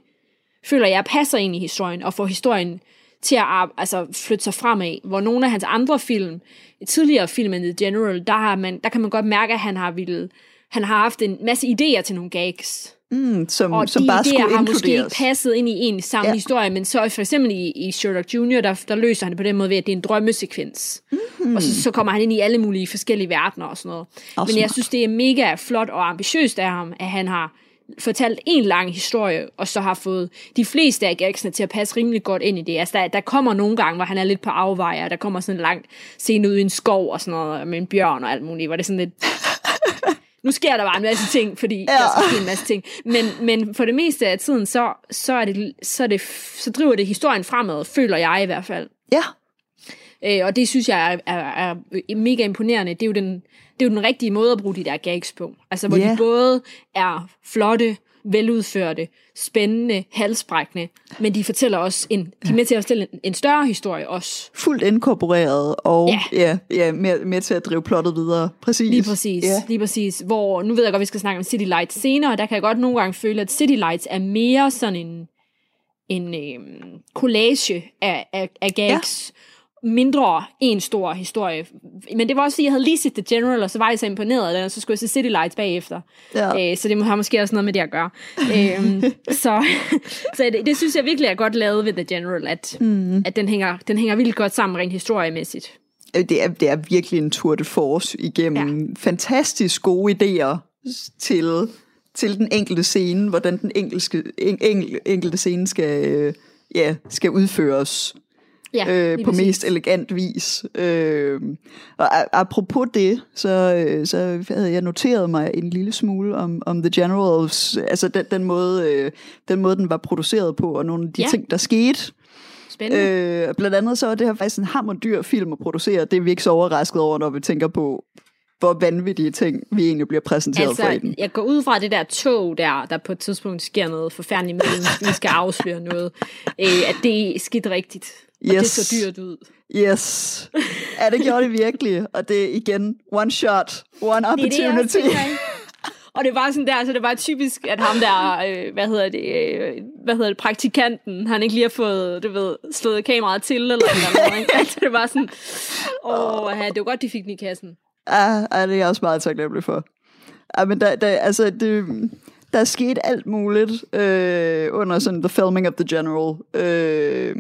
S3: føler jeg passer ind i historien, og får historien til at altså, flytte sig fremad. Hvor nogle af hans andre film, tidligere film end The General, der, har man, der kan man godt mærke, at han har, ville, han har haft en masse idéer til nogle gags.
S2: Mm, som, og som de bare skulle
S3: har måske ikke passet ind i en samme ja. historie, men så for eksempel i, i Sherlock Jr., der, der løser han det på den måde ved, at det er en drømmesekvens. Mm-hmm. Og så, så kommer han ind i alle mulige forskellige verdener og sådan noget. Og men jeg synes, det er mega flot og ambitiøst af ham, at han har fortalt en lang historie, og så har fået de fleste af gagsene til at passe rimelig godt ind i det. Altså, der, der kommer nogle gange, hvor han er lidt på afveje, og der kommer sådan en lang scene ud i en skov og sådan noget, med en bjørn og alt muligt, hvor det er sådan lidt... nu sker der bare en masse ting, fordi ja. der skal ske en masse ting. Men, men for det meste af tiden, så, så, er det, så, er det, så driver det historien fremad, føler jeg i hvert fald.
S2: Ja.
S3: Øh, og det synes jeg er, er, er mega imponerende. Det er jo den, det er jo den rigtige måde at bruge de der gags på. Altså, hvor yeah. de både er flotte, veludførte, spændende, halsbrækkende, men de fortæller også en, de er med til at fortælle en, en større historie også.
S2: Fuldt inkorporeret, og ja, ja, ja med, med til at drive plottet videre. Præcis.
S3: Lige præcis, ja. lige præcis. Hvor, nu ved jeg godt, vi skal snakke om City Lights senere, og der kan jeg godt nogle gange føle, at City Lights er mere sådan en, en øh, collage af, af, af gags, ja mindre en stor historie. Men det var også fordi, jeg havde lige set The General, og så var jeg så imponeret af og så skulle jeg se City Lights bagefter. Ja. Øh, så det har måske også noget med det at gøre. øhm, så så det, det synes jeg virkelig er godt lavet ved The General, at, mm. at den, hænger, den hænger vildt godt sammen rent historiemæssigt.
S2: Øh, det er, det er virkelig en tour de force igennem ja. fantastisk gode idéer til, til den enkelte scene, hvordan den enkelte, en, enkelte scene skal, øh, ja, skal udføres ja, øh, på præcis. mest elegant vis. Øh, og apropos det, så, øh, så havde jeg noteret mig en lille smule om, om The Generals, altså den, den, måde, øh, den måde, den var produceret på, og nogle af de ja. ting, der skete.
S3: Spændende.
S2: Øh, blandt andet så er det her faktisk en hammerdyr film at producere. Det er vi ikke så overrasket over, når vi tænker på, hvor vanvittige ting, vi egentlig bliver præsenteret altså, for i den.
S3: Jeg går ud fra det der tog der, der på et tidspunkt sker noget forfærdeligt med, vi skal afsløre noget, øh, at det er skidt rigtigt. Yes. Og det så dyrt ud.
S2: Yes. Ja, det gjorde det virkelig. Og det er igen, one shot, one opportunity. Det det,
S3: og det var sådan der, så det var typisk, at ham der, øh, hvad hedder det, øh, hvad hedder det, praktikanten, han ikke lige har fået, du ved, slået kameraet til, eller noget, ikke? Altså, det var sådan, åh, ja, det var godt, de fik den i kassen.
S2: Ja, ja det er jeg også meget taknemmelig for. Ja, men der, der, altså, det, der er sket alt muligt øh, under sådan the filming of the general. Øh,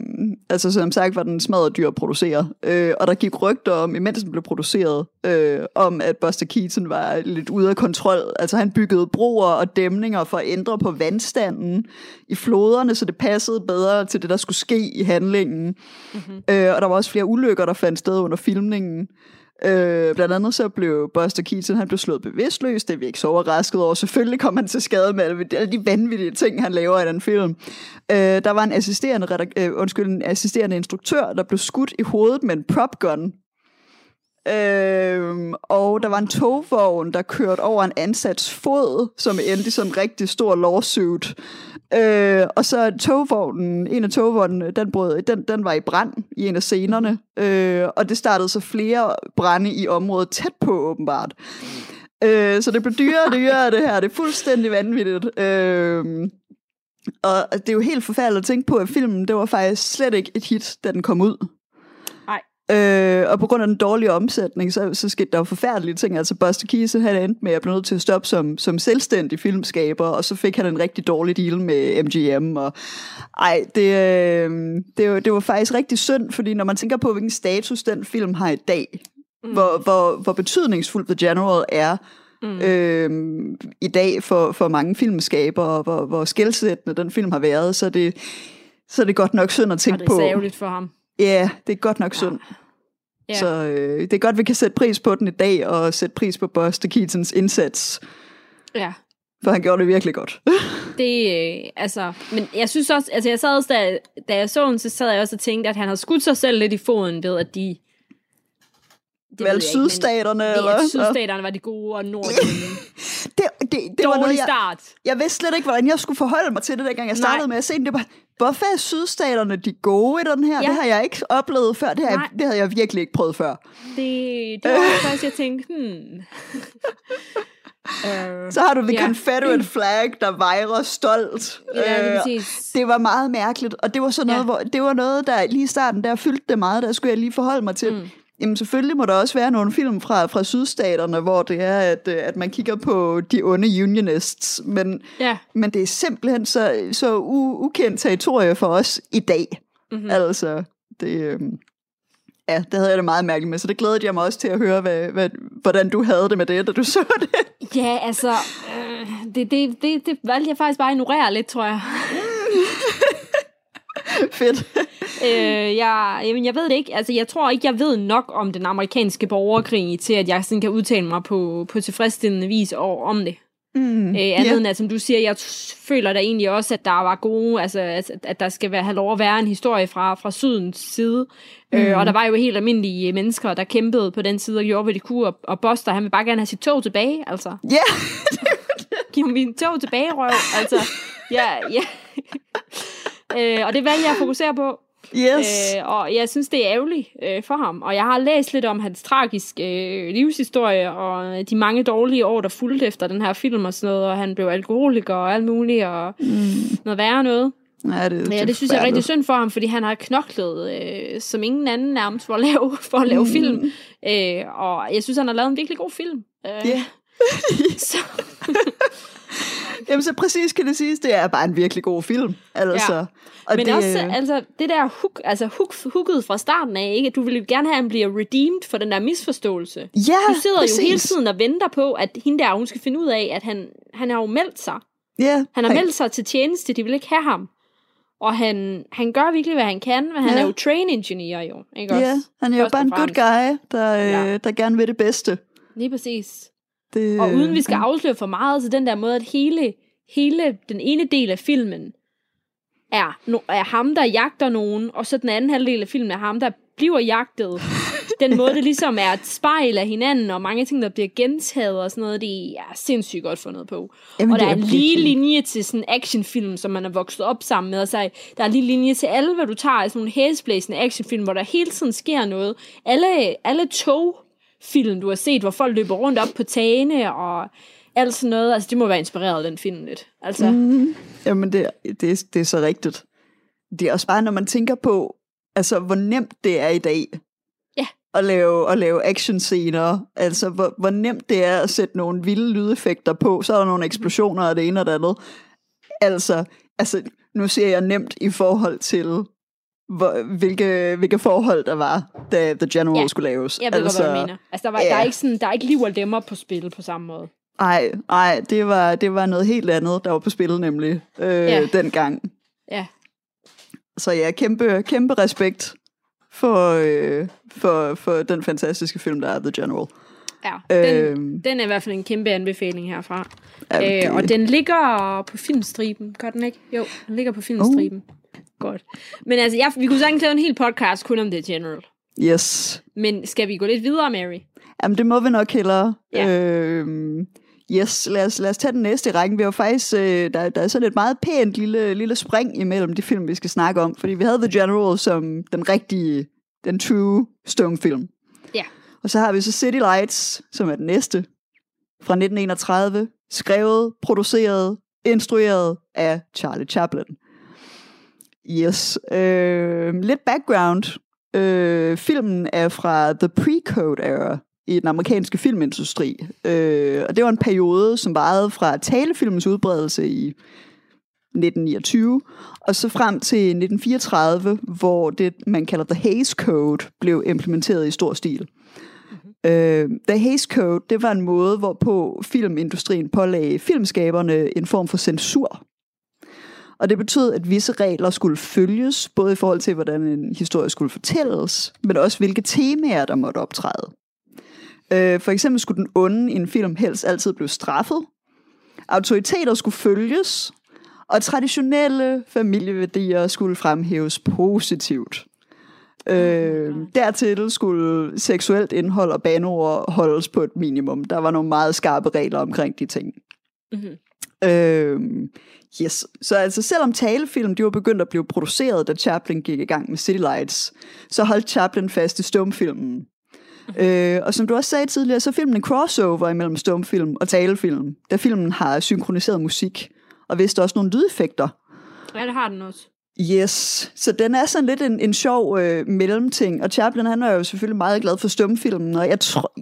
S2: altså som sagt var den smadret dyr at producere. Øh, og der gik rygter om, imens den blev produceret, øh, om at Buster Keaton var lidt ude af kontrol. Altså han byggede broer og dæmninger for at ændre på vandstanden i floderne, så det passede bedre til det, der skulle ske i handlingen. Mm-hmm. Øh, og der var også flere ulykker, der fandt sted under filmningen. Øh, blandt andet så blev Buster Keaton, han blev slået bevidstløs, det er vi ikke så overrasket over. Selvfølgelig kom han til skade med alle de vanvittige ting, han laver i den film. Øh, der var en assisterende, redak- øh, undskyld, en assisterende instruktør, der blev skudt i hovedet med en prop gun. Øhm, og der var en togvogn, der kørte over en ansats fod, som endte i sådan en rigtig stor lawsuit. Øh, og så togvognen, en af togvognene, den, brød, den, den var i brand i en af scenerne, øh, og det startede så flere brænde i området tæt på åbenbart. Øh, så det blev dyrere og dyrere det her, det er fuldstændig vanvittigt. Øh, og det er jo helt forfærdeligt at tænke på, at filmen, det var faktisk slet ikke et hit, da den kom ud. Øh, og på grund af den dårlige omsætning, så, så skete der jo forfærdelige ting. Altså Buster Keaton, han endte med at blive nødt til at stoppe som, som selvstændig filmskaber, og så fik han en rigtig dårlig deal med MGM. Og, ej, det, øh, det, var, det var faktisk rigtig synd, fordi når man tænker på, hvilken status den film har i dag, mm. hvor, hvor, hvor betydningsfuld The General er, Mm. Øh, i dag for, for mange filmskabere, hvor, hvor skældsættende den film har været, så det, så er det godt nok synd at tænke på.
S3: det er på. for ham.
S2: Ja, det er godt nok synd. Ja. Så øh, det er godt, vi kan sætte pris på den i dag, og sætte pris på Buster Keatons indsats.
S3: Ja.
S2: For han gjorde det virkelig godt.
S3: det, øh, altså, men jeg synes også, altså jeg sad også, da, da jeg så den, så sad jeg også og tænkte, at han havde skudt sig selv lidt i foden ved, at de
S2: det Vel sydstaterne,
S3: ikke,
S2: eller?
S3: Sydstaterne var de gode, og nord
S2: det, det, det
S3: var
S2: noget,
S3: jeg, start.
S2: Jeg vidste slet ikke, hvordan jeg skulle forholde mig til det, dengang jeg startede Nej. med at se den. Det var, hvorfor er sydstaterne de gode i den her? Ja. Det har jeg ikke oplevet før. Det, har jeg, det havde jeg virkelig ikke prøvet før.
S3: Det, det var først, jeg tænkte, hmm.
S2: Uh, så har du The yeah. Confederate flag, der vejrer stolt.
S3: Ja, det, uh,
S2: det var meget mærkeligt, og det var sådan noget, ja. hvor, det var noget, der lige i starten, der fyldte det meget, der skulle jeg lige forholde mig til. Mm. Jamen selvfølgelig må der også være nogle film fra, fra sydstaterne, hvor det er, at, øh, at man kigger på de onde unionists, men,
S3: ja.
S2: men det er simpelthen så, så u, ukendt territorie for os i dag. Mm-hmm. Altså, det, øhm, ja, det havde jeg det meget mærkeligt med, så det glædede jeg mig også til at høre, hvad, hvad, hvordan du havde det med det, da du så det.
S3: Ja, altså, øh, det, det, det, det valgte jeg faktisk bare at ignorere lidt, tror jeg.
S2: Fedt.
S3: øh, jeg, jamen, jeg ved det ikke. Altså, jeg tror ikke, jeg ved nok om den amerikanske borgerkrig til, at jeg sådan kan udtale mig på, på tilfredsstillende vis over, om det. Mm, øh, andet yeah. end, at som du siger, jeg føler da egentlig også, at der var gode, altså at, at der skal være, have lov at være en historie fra, fra sydens side. Mm. Øh, og der var jo helt almindelige mennesker, der kæmpede på den side og gjorde, hvad de kunne. Og, og Buster, han vil bare gerne have sit tog tilbage, altså.
S2: Ja, yeah.
S3: Giv mig min tog tilbage, røv. Altså, ja, ja. Øh, og det valgte jeg at fokusere på.
S2: Yes.
S3: Øh, og jeg synes, det er ærgerligt øh, for ham. Og jeg har læst lidt om hans tragiske øh, livshistorie, og de mange dårlige år, der fulgte efter den her film og sådan noget, og han blev alkoholiker og alt muligt, og mm. noget værre noget.
S2: Ja, det,
S3: ja, det synes jeg er rigtig synd for ham, fordi han har knoklet øh, som ingen anden nærmest for at lave, for at lave mm. film. Øh, og jeg synes, han har lavet en virkelig god film.
S2: Øh, yeah. så. Jamen så præcis kan det siges, det er bare en virkelig god film. Altså. Ja.
S3: Og Men det, også, altså, det der hook, altså hook, hooket fra starten af, ikke? du vil jo gerne have, at han bliver redeemed for den der misforståelse.
S2: Ja,
S3: Du sidder
S2: præcis.
S3: jo hele tiden og venter på, at hende der, hun skal finde ud af, at han, han har jo meldt sig.
S2: Ja.
S3: Han har meldt sig til tjeneste, de vil ikke have ham. Og han, han gør virkelig, hvad han kan, men han ja. er jo train engineer jo. Ikke
S2: ja, også? han er jo bare en good guy, der, ja. øh, der gerne vil det bedste.
S3: Lige præcis. Det, og uden vi skal afsløre for meget, så den der måde, at hele, hele den ene del af filmen er, no, er ham, der jagter nogen, og så den anden halvdel af filmen er ham, der bliver jagtet. Den måde, det ligesom er et spejl af hinanden, og mange ting, der bliver gentaget og sådan noget, det er sindssygt godt fundet på. Jamen, og der er, er en lige linje til sådan en actionfilm, som man er vokset op sammen med, og så der er en lige linje til alle, hvad du tager sådan nogle hæsblæsende actionfilm, hvor der hele tiden sker noget. Alle, alle tog film, du har set, hvor folk løber rundt op på tagene og alt sådan noget. Altså, det må være inspireret af den film lidt. Altså.
S2: Mm, jamen, det, det, det er så rigtigt. Det er også bare, når man tænker på, altså, hvor nemt det er i dag.
S3: Ja.
S2: At lave, at lave actionscener. Altså, hvor, hvor nemt det er at sætte nogle vilde lydeffekter på. Så er der nogle eksplosioner og det ene og det andet. Altså, altså nu siger jeg nemt i forhold til hvor, hvilke, hvilke forhold der var, da The General ja. skulle laves.
S3: Jeg ved altså, hvad du mener. Altså, der, var, ja. der, er ikke sådan, der er ikke liv og lemmer på spil på samme måde.
S2: Nej, nej, det var, det var noget helt andet, der var på spil nemlig øh, ja. dengang.
S3: Ja.
S2: Så ja, kæmpe, kæmpe respekt for, øh, for, for den fantastiske film, der er The General.
S3: Ja, den, øh, den er i hvert fald en kæmpe anbefaling herfra. Okay. Øh, og den ligger på filmstriben, gør den ikke? Jo, den ligger på filmstriben. Uh. Godt. Men altså, jeg, vi kunne sagtens lave en hel podcast kun om The General.
S2: Yes.
S3: Men skal vi gå lidt videre, Mary?
S2: Jamen, det må vi nok hellere. Ja. Øhm, yes, lad os, lad os tage den næste i rækken. Vi har faktisk, øh, der, der er sådan et meget pænt lille, lille spring imellem de film, vi skal snakke om. Fordi vi havde The General som den rigtige, den true Stone-film.
S3: Ja.
S2: Og så har vi så City Lights, som er den næste, fra 1931. Skrevet, produceret, instrueret af Charlie Chaplin. Yes. Øh, lidt background. Øh, filmen er fra The Pre-Code Era i den amerikanske filmindustri. Øh, og det var en periode, som varede fra talefilmens udbredelse i 1929, og så frem til 1934, hvor det, man kalder The Hays Code, blev implementeret i stor stil. Mm-hmm. Øh, The Hays Code, det var en måde, hvorpå filmindustrien pålagde filmskaberne en form for censur. Og det betød, at visse regler skulle følges, både i forhold til, hvordan en historie skulle fortælles, men også hvilke temaer, der måtte optræde. Øh, for eksempel skulle den onde i en film helst altid blive straffet. Autoriteter skulle følges, og traditionelle familieværdier skulle fremhæves positivt. Øh, dertil skulle seksuelt indhold og banord holdes på et minimum. Der var nogle meget skarpe regler omkring de ting. Mm-hmm. Øhm, yes. Så altså, selvom talefilm de var begyndt at blive produceret, da Chaplin gik i gang med City Lights, så holdt Chaplin fast i stumfilmen. Mm-hmm. Øh, og som du også sagde tidligere, så er filmen en crossover imellem stumfilm og talefilm, da filmen har synkroniseret musik, og vist også nogle lydeffekter.
S3: Ja, det har den også.
S2: Yes, så den er sådan lidt en, en sjov øh, mellemting, og Chaplin han er jo selvfølgelig meget glad for stumfilmen, og jeg tror,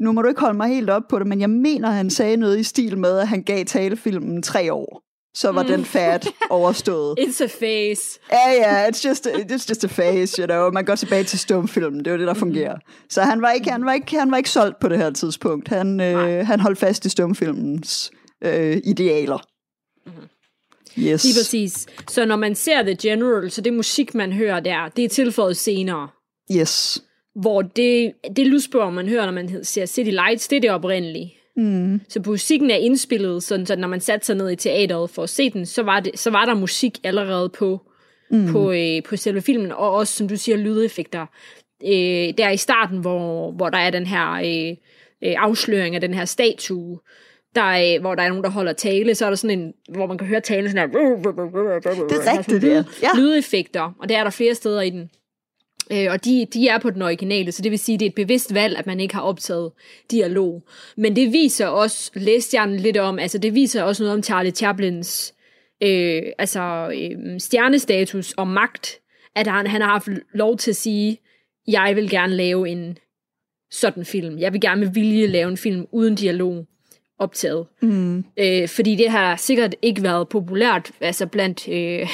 S2: nu må du ikke holde mig helt op på det, men jeg mener, han sagde noget i stil med, at han gav talefilmen tre år. Så var mm. den fat overstået.
S3: It's a phase.
S2: Ja, ja, it's just, a, it's just a phase, you know. Man går tilbage til stumfilmen, det er jo det, der mm-hmm. fungerer. Så han var ikke, han var ikke, han var ikke solgt på det her tidspunkt. Han, øh, han holdt fast i stumfilmens øh, idealer. Mm-hmm.
S3: Yes. Lige præcis. Så når man ser The General, så det musik, man hører der, det er tilføjet senere.
S2: Yes.
S3: Hvor det, det lydspor, man hører, når man ser City Lights, det er det oprindelige. Mm. Så musikken er indspillet, sådan, så når man satte sig ned i teateret for at se den, så var, det, så var der musik allerede på, mm. på, øh, på selve filmen, og også, som du siger, lydeffekter. Øh, der i starten, hvor, hvor der er den her øh, øh, afsløring af den her statue, der er, hvor der er nogen, der holder tale, så er der sådan en, hvor man kan høre tale sådan her.
S2: Det er rigtigt, det
S3: ja. Lydeffekter, og det er der flere steder i den. Øh, og de, de er på den originale, så det vil sige, at det er et bevidst valg, at man ikke har optaget dialog. Men det viser også, læste jeg lidt om, altså det viser også noget om Charlie Chaplins øh, altså, øh, stjernestatus og magt, at han, han har haft lov til at sige, jeg vil gerne lave en sådan film. Jeg vil gerne med vilje lave en film uden dialog optaget. Mm. Øh, fordi det har sikkert ikke været populært altså blandt øh,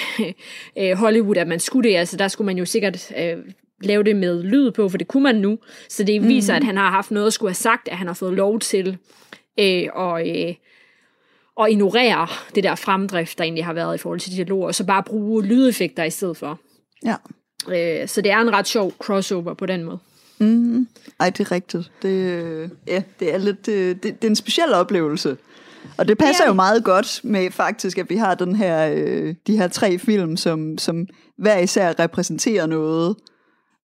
S3: øh, Hollywood, at man skulle det. Altså der skulle man jo sikkert øh, lave det med lyd på, for det kunne man nu. Så det viser, mm. at han har haft noget at skulle have sagt, at han har fået lov til øh, og, øh, at ignorere det der fremdrift, der egentlig har været i forhold til dialog, og så bare bruge lydeffekter i stedet for.
S2: Ja.
S3: Øh, så det er en ret sjov crossover på den måde.
S2: Mm. Ej, det er rigtigt. Det, ja, det er lidt, det, det, det er en speciel oplevelse. Og det passer ja. jo meget godt med faktisk, at vi har den her, øh, de her tre film, som, som hver især repræsenterer noget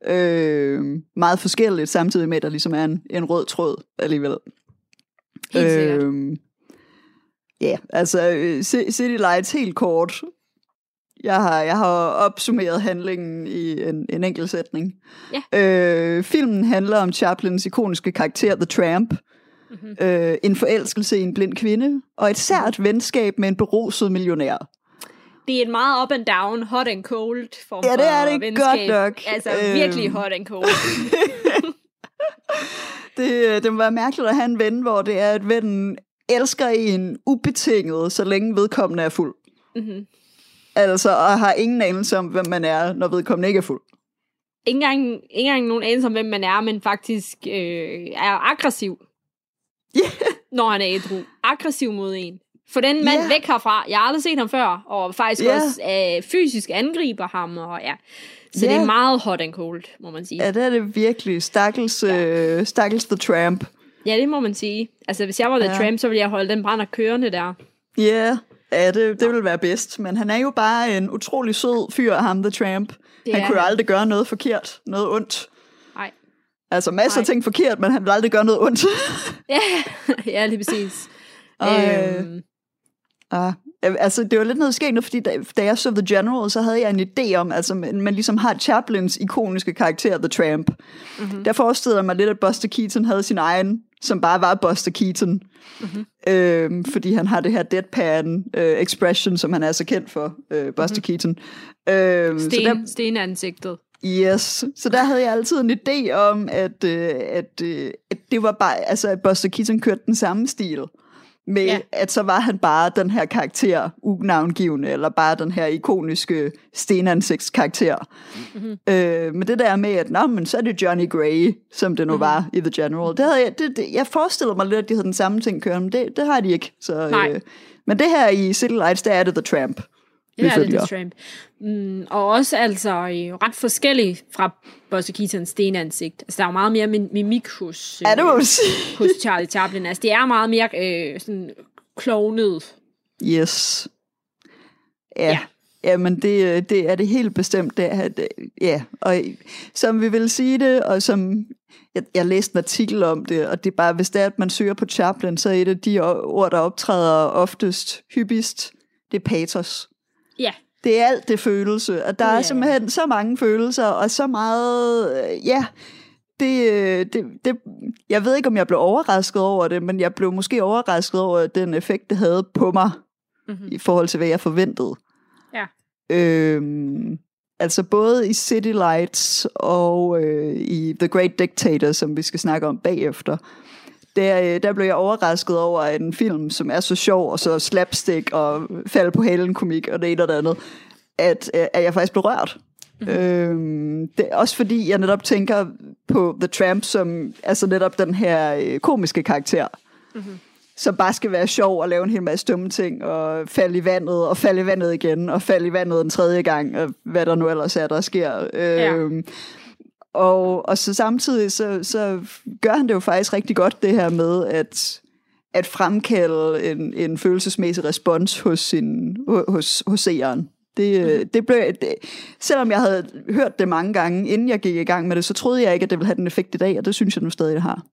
S2: øh, meget forskelligt, samtidig med, at der ligesom er en, en rød tråd alligevel.
S3: Helt øh,
S2: Ja, altså øh, City Lights helt kort. Jeg har, jeg har opsummeret handlingen i en, en enkelt sætning.
S3: Ja.
S2: Øh, filmen handler om Chaplins ikoniske karakter The Tramp, mm-hmm. øh, en forelskelse i en blind kvinde, og et sært mm-hmm. venskab med en beruset millionær.
S3: Det er et meget up and down, hot and cold form
S2: Ja, det er det venskab. godt nok.
S3: Altså øh... virkelig hot and cold.
S2: det, det må være mærkeligt at have en ven, hvor det er, at vennen elsker en ubetinget, så længe vedkommende er fuld. Mm-hmm. Altså, og har ingen anelse om, hvem man er, når vedkommende ikke er fuld.
S3: Ingen engang, ingen engang nogen anelse om, hvem man er, men faktisk øh, er aggressiv.
S2: Yeah.
S3: Når han er ædru. Aggressiv mod en. For den mand yeah. væk herfra. Jeg har aldrig set ham før. Og faktisk yeah. også øh, fysisk angriber ham. Og, ja. Så yeah. det er meget hot and cold, må man sige.
S2: Ja, det er det virkelig. Stakkels, ja. øh, stakkels The Tramp.
S3: Ja, det må man sige. Altså, hvis jeg var The ja. Tramp, så ville jeg holde den brænder kørende der.
S2: Ja, yeah. Ja, det, det vil være bedst. Men han er jo bare en utrolig sød fyr, ham The Tramp. Det han kunne jo aldrig gøre noget forkert, noget ondt.
S3: Nej.
S2: Altså masser af ting forkert, men han vil aldrig gøre noget ondt.
S3: ja, ja, lige præcis.
S2: Og, øhm. uh, altså, det var lidt noget skægt, fordi da, da jeg så The General, så havde jeg en idé om, altså, man, man ligesom har Chaplins ikoniske karakter, The Tramp. Mm-hmm. Der forestillede jeg mig lidt, at Buster Keaton havde sin egen, som bare var Buster Keaton. Mm-hmm. Øhm, fordi han har det her deadpan øh, expression, som han er så kendt for, øh, Buster mm-hmm. Keaton.
S3: Øhm, Sten, så der, stenansigtet.
S2: Yes, så der havde jeg altid en idé om, at, øh, at, øh, at det var bare, altså at Buster Keaton kørte den samme stil med ja. at så var han bare den her karakter, unavngivende, eller bare den her ikoniske stenansigtskarakter. Mm-hmm. Øh, men det der med, at Nå, men så er det Johnny Gray, som det nu mm-hmm. var i The General. Det havde jeg, det, det, jeg forestillede mig lidt, at de havde den samme ting kørende, men det, det har de ikke. Så, øh, men det her i City Lights, der er det The Tramp.
S3: Ja, det er The Tramp. Mm, og også altså ret forskellig fra Buster Keatons stenansigt. Altså, der er jo meget mere mimik hos,
S2: øh, ja, det må
S3: hos Charlie Chaplin. Altså, det er meget mere øh, sådan klovnet.
S2: Yes. Ja. ja. Jamen, det, det er det helt bestemt. Det er, det, ja, og som vi vil sige det, og som jeg, jeg læste en artikel om det, og det er bare, hvis det er, at man søger på Chaplin, så er et af de ord, der optræder oftest, hyppigst, det er patos.
S3: Ja.
S2: Det er alt det følelse, og der ja. er simpelthen så mange følelser, og så meget, øh, ja, det, det, det, jeg ved ikke, om jeg blev overrasket over det, men jeg blev måske overrasket over den effekt, det havde på mig, mm-hmm. i forhold til, hvad jeg forventede.
S3: Ja.
S2: Øhm, altså både i City Lights og øh, i The Great Dictator, som vi skal snakke om bagefter, der, øh, der blev jeg overrasket over en film, som er så sjov, og så slapstick, og fald på halen komik, og det ene og det andet, at, øh, at jeg faktisk blev rørt. Mm-hmm. Øhm, det er også fordi, jeg netop tænker på The Tramp som altså netop den her øh, komiske karakter. Mm-hmm som bare skal være sjov og lave en hel masse dumme ting, og falde i vandet, og falde i vandet igen, og falde i vandet en tredje gang, og hvad der nu ellers er, der sker. Ja. Og, og så samtidig, så, så gør han det jo faktisk rigtig godt, det her med, at at fremkalde en, en følelsesmæssig respons hos, sin, hos, hos seeren. Det, mm. det blev, det, selvom jeg havde hørt det mange gange, inden jeg gik i gang med det, så troede jeg ikke, at det ville have den effekt i dag, og det synes jeg nu stadig, det har.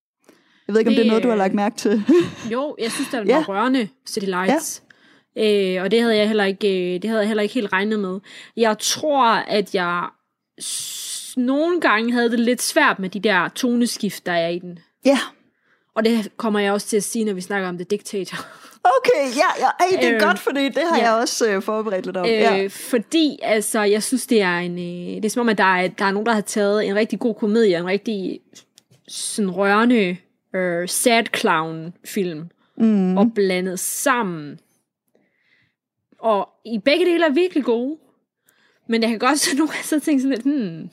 S2: Jeg ved ikke, om det, det er noget, du har lagt mærke til.
S3: jo, jeg synes, det var ja. rørende, City Lights. Ja. Øh, og det havde jeg heller ikke, øh, det havde jeg heller ikke helt regnet med. Jeg tror, at jeg nogle gange havde det lidt svært med de der toneskift, der er i den.
S2: Ja.
S3: Og det kommer jeg også til at sige, når vi snakker om The Dictator.
S2: Okay, ja, ja. Ej, det er øh, godt, fordi det har ja. jeg også øh, forberedt lidt om. Øh, ja.
S3: Fordi, altså, jeg synes, det er en... Øh, det er som om, at der er, der er nogen, der har taget en rigtig god komedie, en rigtig sådan rørende øh, sad clown film mm. og blandet sammen. Og i begge dele er virkelig gode. Men jeg kan godt så nogle gange så tænke sådan lidt, hmm,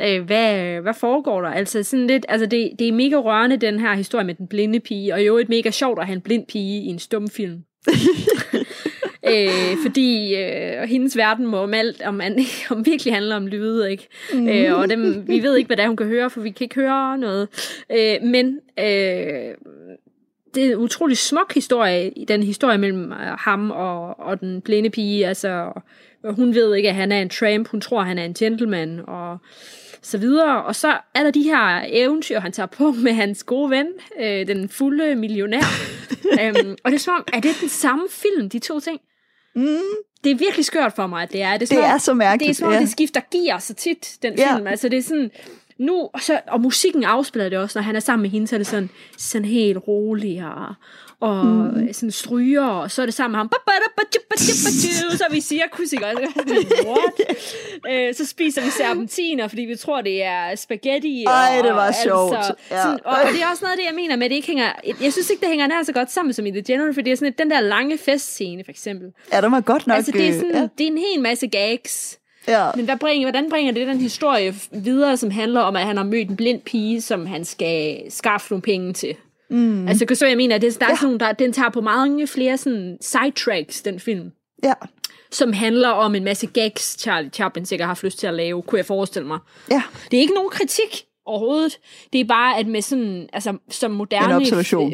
S3: øh, hvad, hvad foregår der? Altså sådan lidt, altså det, det er mega rørende, den her historie med den blinde pige, og jo et mega sjovt at have en blind pige i en stumfilm. øh, fordi øh, hendes verden må om alt, om, om virkelig handler om lyde, ikke? Mm. Øh, og dem, vi ved ikke, hvad det er, hun kan høre, for vi kan ikke høre noget. Øh, men øh, det er en utrolig smuk historie, den historie mellem øh, ham og, og den blinde pige, altså hun ved ikke, at han er en tramp, hun tror, han er en gentleman, og så videre. Og så er der de her eventyr, han tager på med hans gode ven, øh, den fulde millionær. øhm, og det er som om, er det den samme film, de to ting? Mm. Det er virkelig skørt for mig, at det er.
S2: Det er, det er så mærkeligt.
S3: Det er som om, ja. det skifter gear så tit, den ja. film. Altså det er sådan, nu, og, så, og musikken afspiller det også, når han er sammen med hende, så er det sådan, sådan helt rolig og, og mm. sådan stryger, og så er det sammen med ham. Så vi siger kusikker. What? Øh, så spiser vi serpentiner, fordi vi tror, det er spaghetti.
S2: Ej, det var sjovt.
S3: Altså, ja. sådan, og, og, det er også noget af det, jeg mener med, det ikke hænger... Jeg synes ikke, det hænger nær så godt sammen som i The General, fordi det er sådan den der lange festscene, for eksempel.
S2: Ja, det var godt nok...
S3: Altså, det er, sådan, ja. det er en hel masse gags.
S2: Ja.
S3: Men hvad bringer, hvordan bringer det den historie videre, som handler om, at han har mødt en blind pige, som han skal skaffe nogle penge til? Mm. Altså, så jeg mener, det, der er ja. sådan, der, den tager på mange flere sådan, sidetracks, den film.
S2: Ja.
S3: Som handler om en masse gags, Charlie Chaplin sikkert har haft lyst til at lave, kunne jeg forestille mig.
S2: Ja.
S3: Det er ikke nogen kritik overhovedet. Det er bare, at med sådan, altså, som moderne,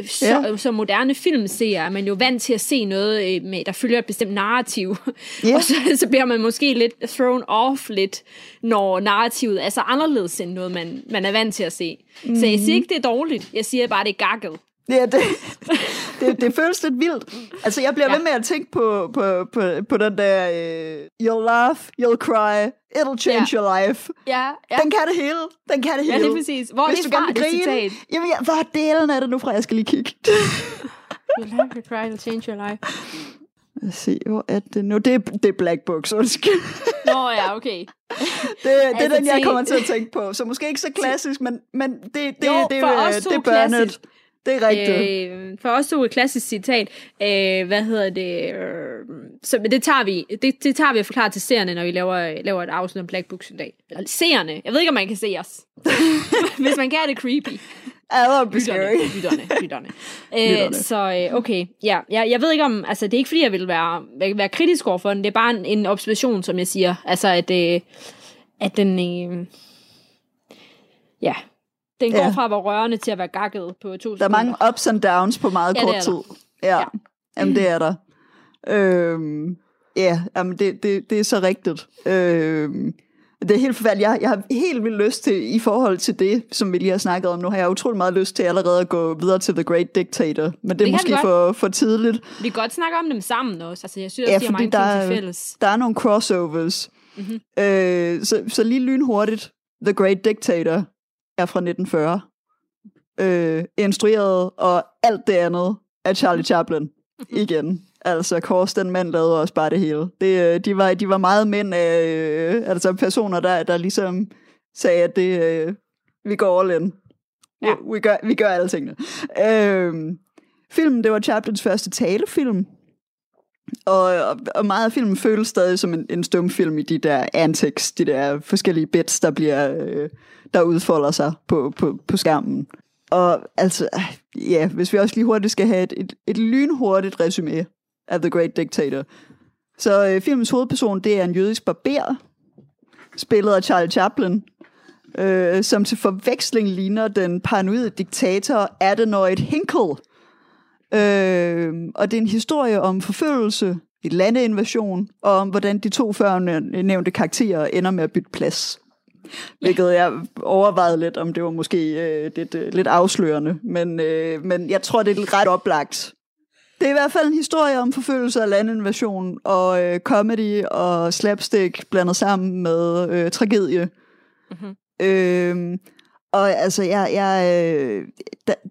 S2: så,
S3: ja. som moderne filmseere er man jo vant til at se noget, øh, med, der følger et bestemt narrativ.
S2: Ja.
S3: og så, så bliver man måske lidt thrown off lidt, når narrativet er så anderledes end noget, man, man er vant til at se. Mm. Så jeg siger ikke, det er dårligt. Jeg siger bare, det er gakket.
S2: Ja, det, det, det føles lidt vildt. Altså, jeg bliver ja. ved med at tænke på, på, på, på den der, uh, you'll laugh, you'll cry, it'll change ja. your life.
S3: Ja, ja.
S2: Den kan det hele. Den kan det hele.
S3: Ja, det er præcis. Hvor
S2: Hvis
S3: er det fra, det grine, citat?
S2: Jamen, ja, hvor delen er det nu fra? Jeg skal lige kigge.
S3: you'll laugh, you'll cry, it'll change your life.
S2: Lad os se, hvor er det nu? Det er, det er Black Books, undskyld.
S3: Nå ja, okay.
S2: det, det er altså, den, jeg kommer til at tænke på. Så måske ikke så klassisk, men, men det, det,
S3: jo,
S2: det, det,
S3: os
S2: det er børnet. Det er rigtigt.
S3: Øh, for os to et klassisk citat. Øh, hvad hedder det? Øh, så det tager vi, det, det tager vi at forklare til seerne, når vi laver, laver et afsnit om Black Books en dag. Eller seerne. Jeg ved ikke, om man kan se os. Hvis man kan, er det creepy.
S2: Det lytterne,
S3: lytterne, lytterne. øh, så øh, okay, ja, jeg, jeg ved ikke om, altså det er ikke fordi, jeg vil være, være kritisk over for den, det er bare en, en observation, som jeg siger, altså at, øh, at den, øh, ja, den går ja. fra at være rørende til at være gakket på to
S2: sekunder. Der er mange ups and downs på meget ja, kort tid. Ja, ja. Jamen det er der. Øhm, Ja, jamen det, det, det er så rigtigt. Øh, det er helt forfærdeligt. Jeg, jeg har helt vildt lyst til, i forhold til det, som vi lige har snakket om nu, har jeg utrolig meget lyst til allerede at gå videre til The Great Dictator. Men det, det er måske for, for tidligt.
S3: Vi kan godt snakke om dem sammen også. Altså, jeg synes ja, også, de har mange der, ting til fælles.
S2: Der er nogle crossovers. Mm-hmm. Øh, så, så lige lynhurtigt. The Great Dictator er fra 1940. Øh, instrueret og alt det andet af Charlie Chaplin. Igen. Altså, Kors, den mand, lavede også bare det hele. Det, øh, de, var, de var meget mænd af øh, altså personer, der, der ligesom sagde, at det, øh, vi går all in. Ja. Vi, gør, vi gør alle tingene. Øh, filmen, det var Chaplins første talefilm. Og, og, og meget af filmen føles stadig som en, en stumfilm i de der antics, de der forskellige bits, der bliver øh, der udfolder sig på, på, på skærmen. Og altså, ja, hvis vi også lige hurtigt skal have et, et, et lynhurtigt resume af The Great Dictator. Så øh, filmens hovedperson, det er en jødisk barber, spillet af Charlie Chaplin, øh, som til forveksling ligner den paranoide diktator Adenoid Hinkle. Øh, og det er en historie om forfølgelse, et landeinvasion, og om hvordan de to førnævnte karakterer ender med at bytte plads. Hvilket jeg overvejede lidt, om det var måske øh, lidt, øh, lidt afslørende. Men, øh, men jeg tror, det er ret oplagt det er i hvert fald en historie om forfølgelse af landinvasion og øh, comedy og slapstick blandet sammen med øh, tragedie. Mm-hmm. Øh, og altså, jeg, jeg, øh,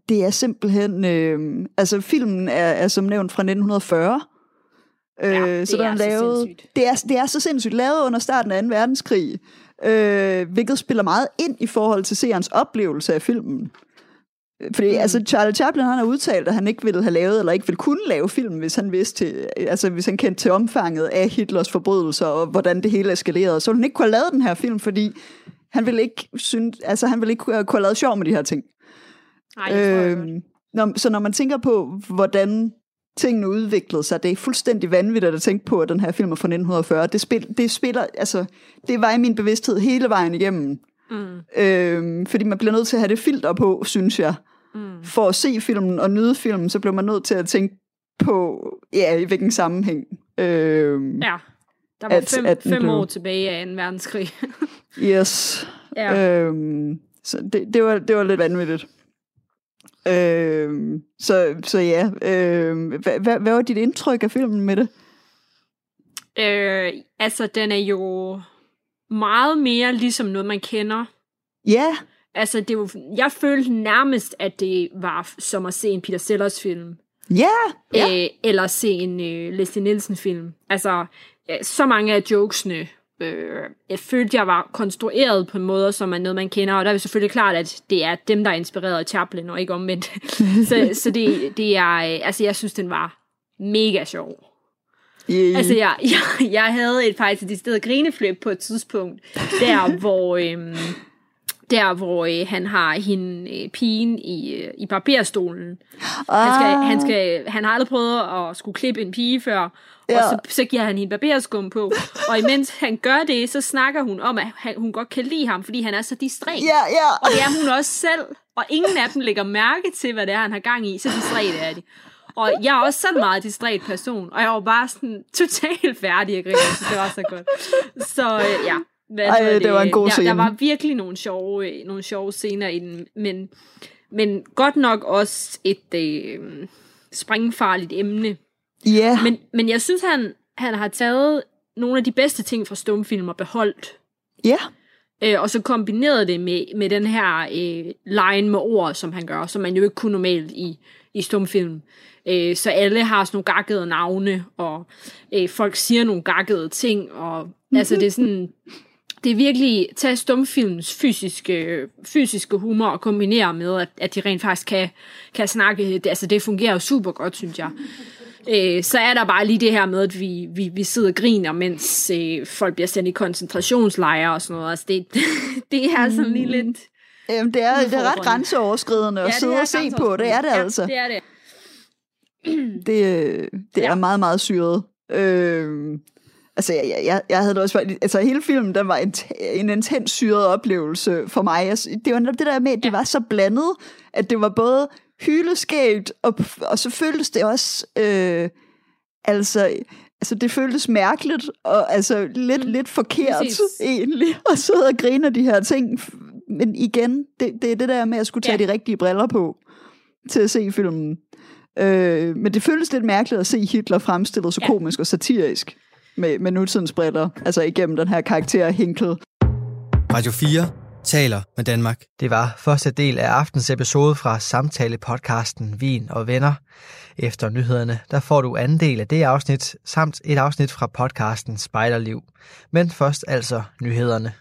S2: det er simpelthen... Øh, altså, filmen er, er som nævnt fra 1940. Øh, ja, det så er, er lavet, sindssygt. Det er, det er så sindssygt lavet under starten af 2. verdenskrig, øh, hvilket spiller meget ind i forhold til seerens oplevelse af filmen. Fordi mm. altså, Charlie Chaplin han har udtalt, at han ikke ville have lavet, eller ikke ville kunne lave film, hvis han vidste altså hvis han kendte til omfanget af Hitlers forbrydelser, og hvordan det hele eskalerede. Så ville han ikke kunne have lavet den her film, fordi han ville ikke, synes, altså, han ville ikke kunne have lavet sjov med de her ting.
S3: Nej, øhm,
S2: når, så når man tænker på, hvordan tingene udviklede sig, det er fuldstændig vanvittigt at tænke på, at den her film er fra 1940. Det, spil, det spiller, altså, det var i min bevidsthed hele vejen igennem. Mm. Øhm, fordi man bliver nødt til at have det filter på, synes jeg. Mm. For at se filmen og nyde filmen, så bliver man nødt til at tænke på, ja, i hvilken sammenhæng. Øhm,
S3: ja, der var at, fem, at fem blev... år tilbage af en verdenskrig.
S2: yes. Ja. Øhm, så det, det, var, det var lidt vanvittigt. Øhm, så, så ja, øhm, hvad, hvad, hvad var dit indtryk af filmen med det?
S3: Øh, altså, den er jo meget mere ligesom noget, man kender.
S2: Ja.
S3: Altså, det var, jeg følte nærmest, at det var som at se en Peter Sellers film.
S2: Ja, yeah, yeah.
S3: øh, Eller se en øh, Leslie Nielsen film. Altså, så mange af jokesene, øh, jeg følte, jeg var konstrueret på en måde, som er noget, man kender. Og der er jo selvfølgelig klart, at det er dem, der er inspireret af Chaplin, og ikke omvendt. så så det, det er, øh, altså, jeg synes, den var mega sjov. Yeah. Altså, jeg, jeg, jeg havde et faktisk et sted grineflip på et tidspunkt, der hvor... Øh, der hvor øh, han har hende øh, pigen i, øh, i barberstolen. Ah. Han, skal, han, skal, han har aldrig prøvet at skulle klippe en pige før, ja. og så, så giver han hende barberskum på. Og imens han gør det, så snakker hun om, at han, hun godt kan lide ham, fordi han er så distræt.
S2: Ja, ja.
S3: Og det er hun også selv. Og ingen af dem lægger mærke til, hvad det er, han har gang i. Så distræt er de. Og jeg er også sådan en meget distræt person, og jeg var bare sådan totalt færdig at grine, så det var så godt. Så øh, ja,
S2: hvad Ej, det, det var en god scene.
S3: Der, der var virkelig nogle sjove, nogle sjove scener i den, men, men godt nok også et øh, springfarligt emne.
S2: Ja. Yeah.
S3: Men, men jeg synes, han, han har taget nogle af de bedste ting fra stumfilm og beholdt.
S2: Ja.
S3: Yeah. Øh, og så kombineret det med, med den her øh, line med ord, som han gør, som man jo ikke kunne normalt i, i stumfilm. Øh, så alle har sådan nogle gakkede navne, og øh, folk siger nogle gakkede ting, og mm-hmm. altså det er sådan det er virkelig tage stumfilms fysiske, fysiske humor og kombinere med, at, at de rent faktisk kan, kan snakke. Det, altså det fungerer jo super godt, synes jeg. Øh, så er der bare lige det her med, at vi, vi, vi sidder og griner, mens øh, folk bliver sendt i koncentrationslejre og sådan noget. Altså det, det er sådan lige lidt...
S2: Jamen, det er, det er ret grænseoverskridende at ja, sidde og se på. Det er det ja, altså.
S3: det er det.
S2: Det, det ja. er meget, meget syret. Øh, Altså, jeg, jeg, jeg havde det også... Altså, hele filmen, den var en, en intens syret oplevelse for mig. Altså, det var netop det der med, at det var så blandet, at det var både hyleskægt, og, og så føltes det også... Øh, altså, altså det føltes mærkeligt, og altså lidt, mm. lidt forkert Præcis. egentlig, at sidde og grine af de her ting. Men igen, det, det er det der med at skulle tage ja. de rigtige briller på til at se filmen. Øh, men det føles lidt mærkeligt at se Hitler fremstillet så ja. komisk og satirisk med, med nutidens briller, altså igennem den her karakter Hinkel.
S1: Radio 4 taler med Danmark. Det var første del af aftens episode fra samtale-podcasten Vin og Venner. Efter nyhederne, der får du anden del af det afsnit, samt et afsnit fra podcasten Spejderliv. Men først altså nyhederne.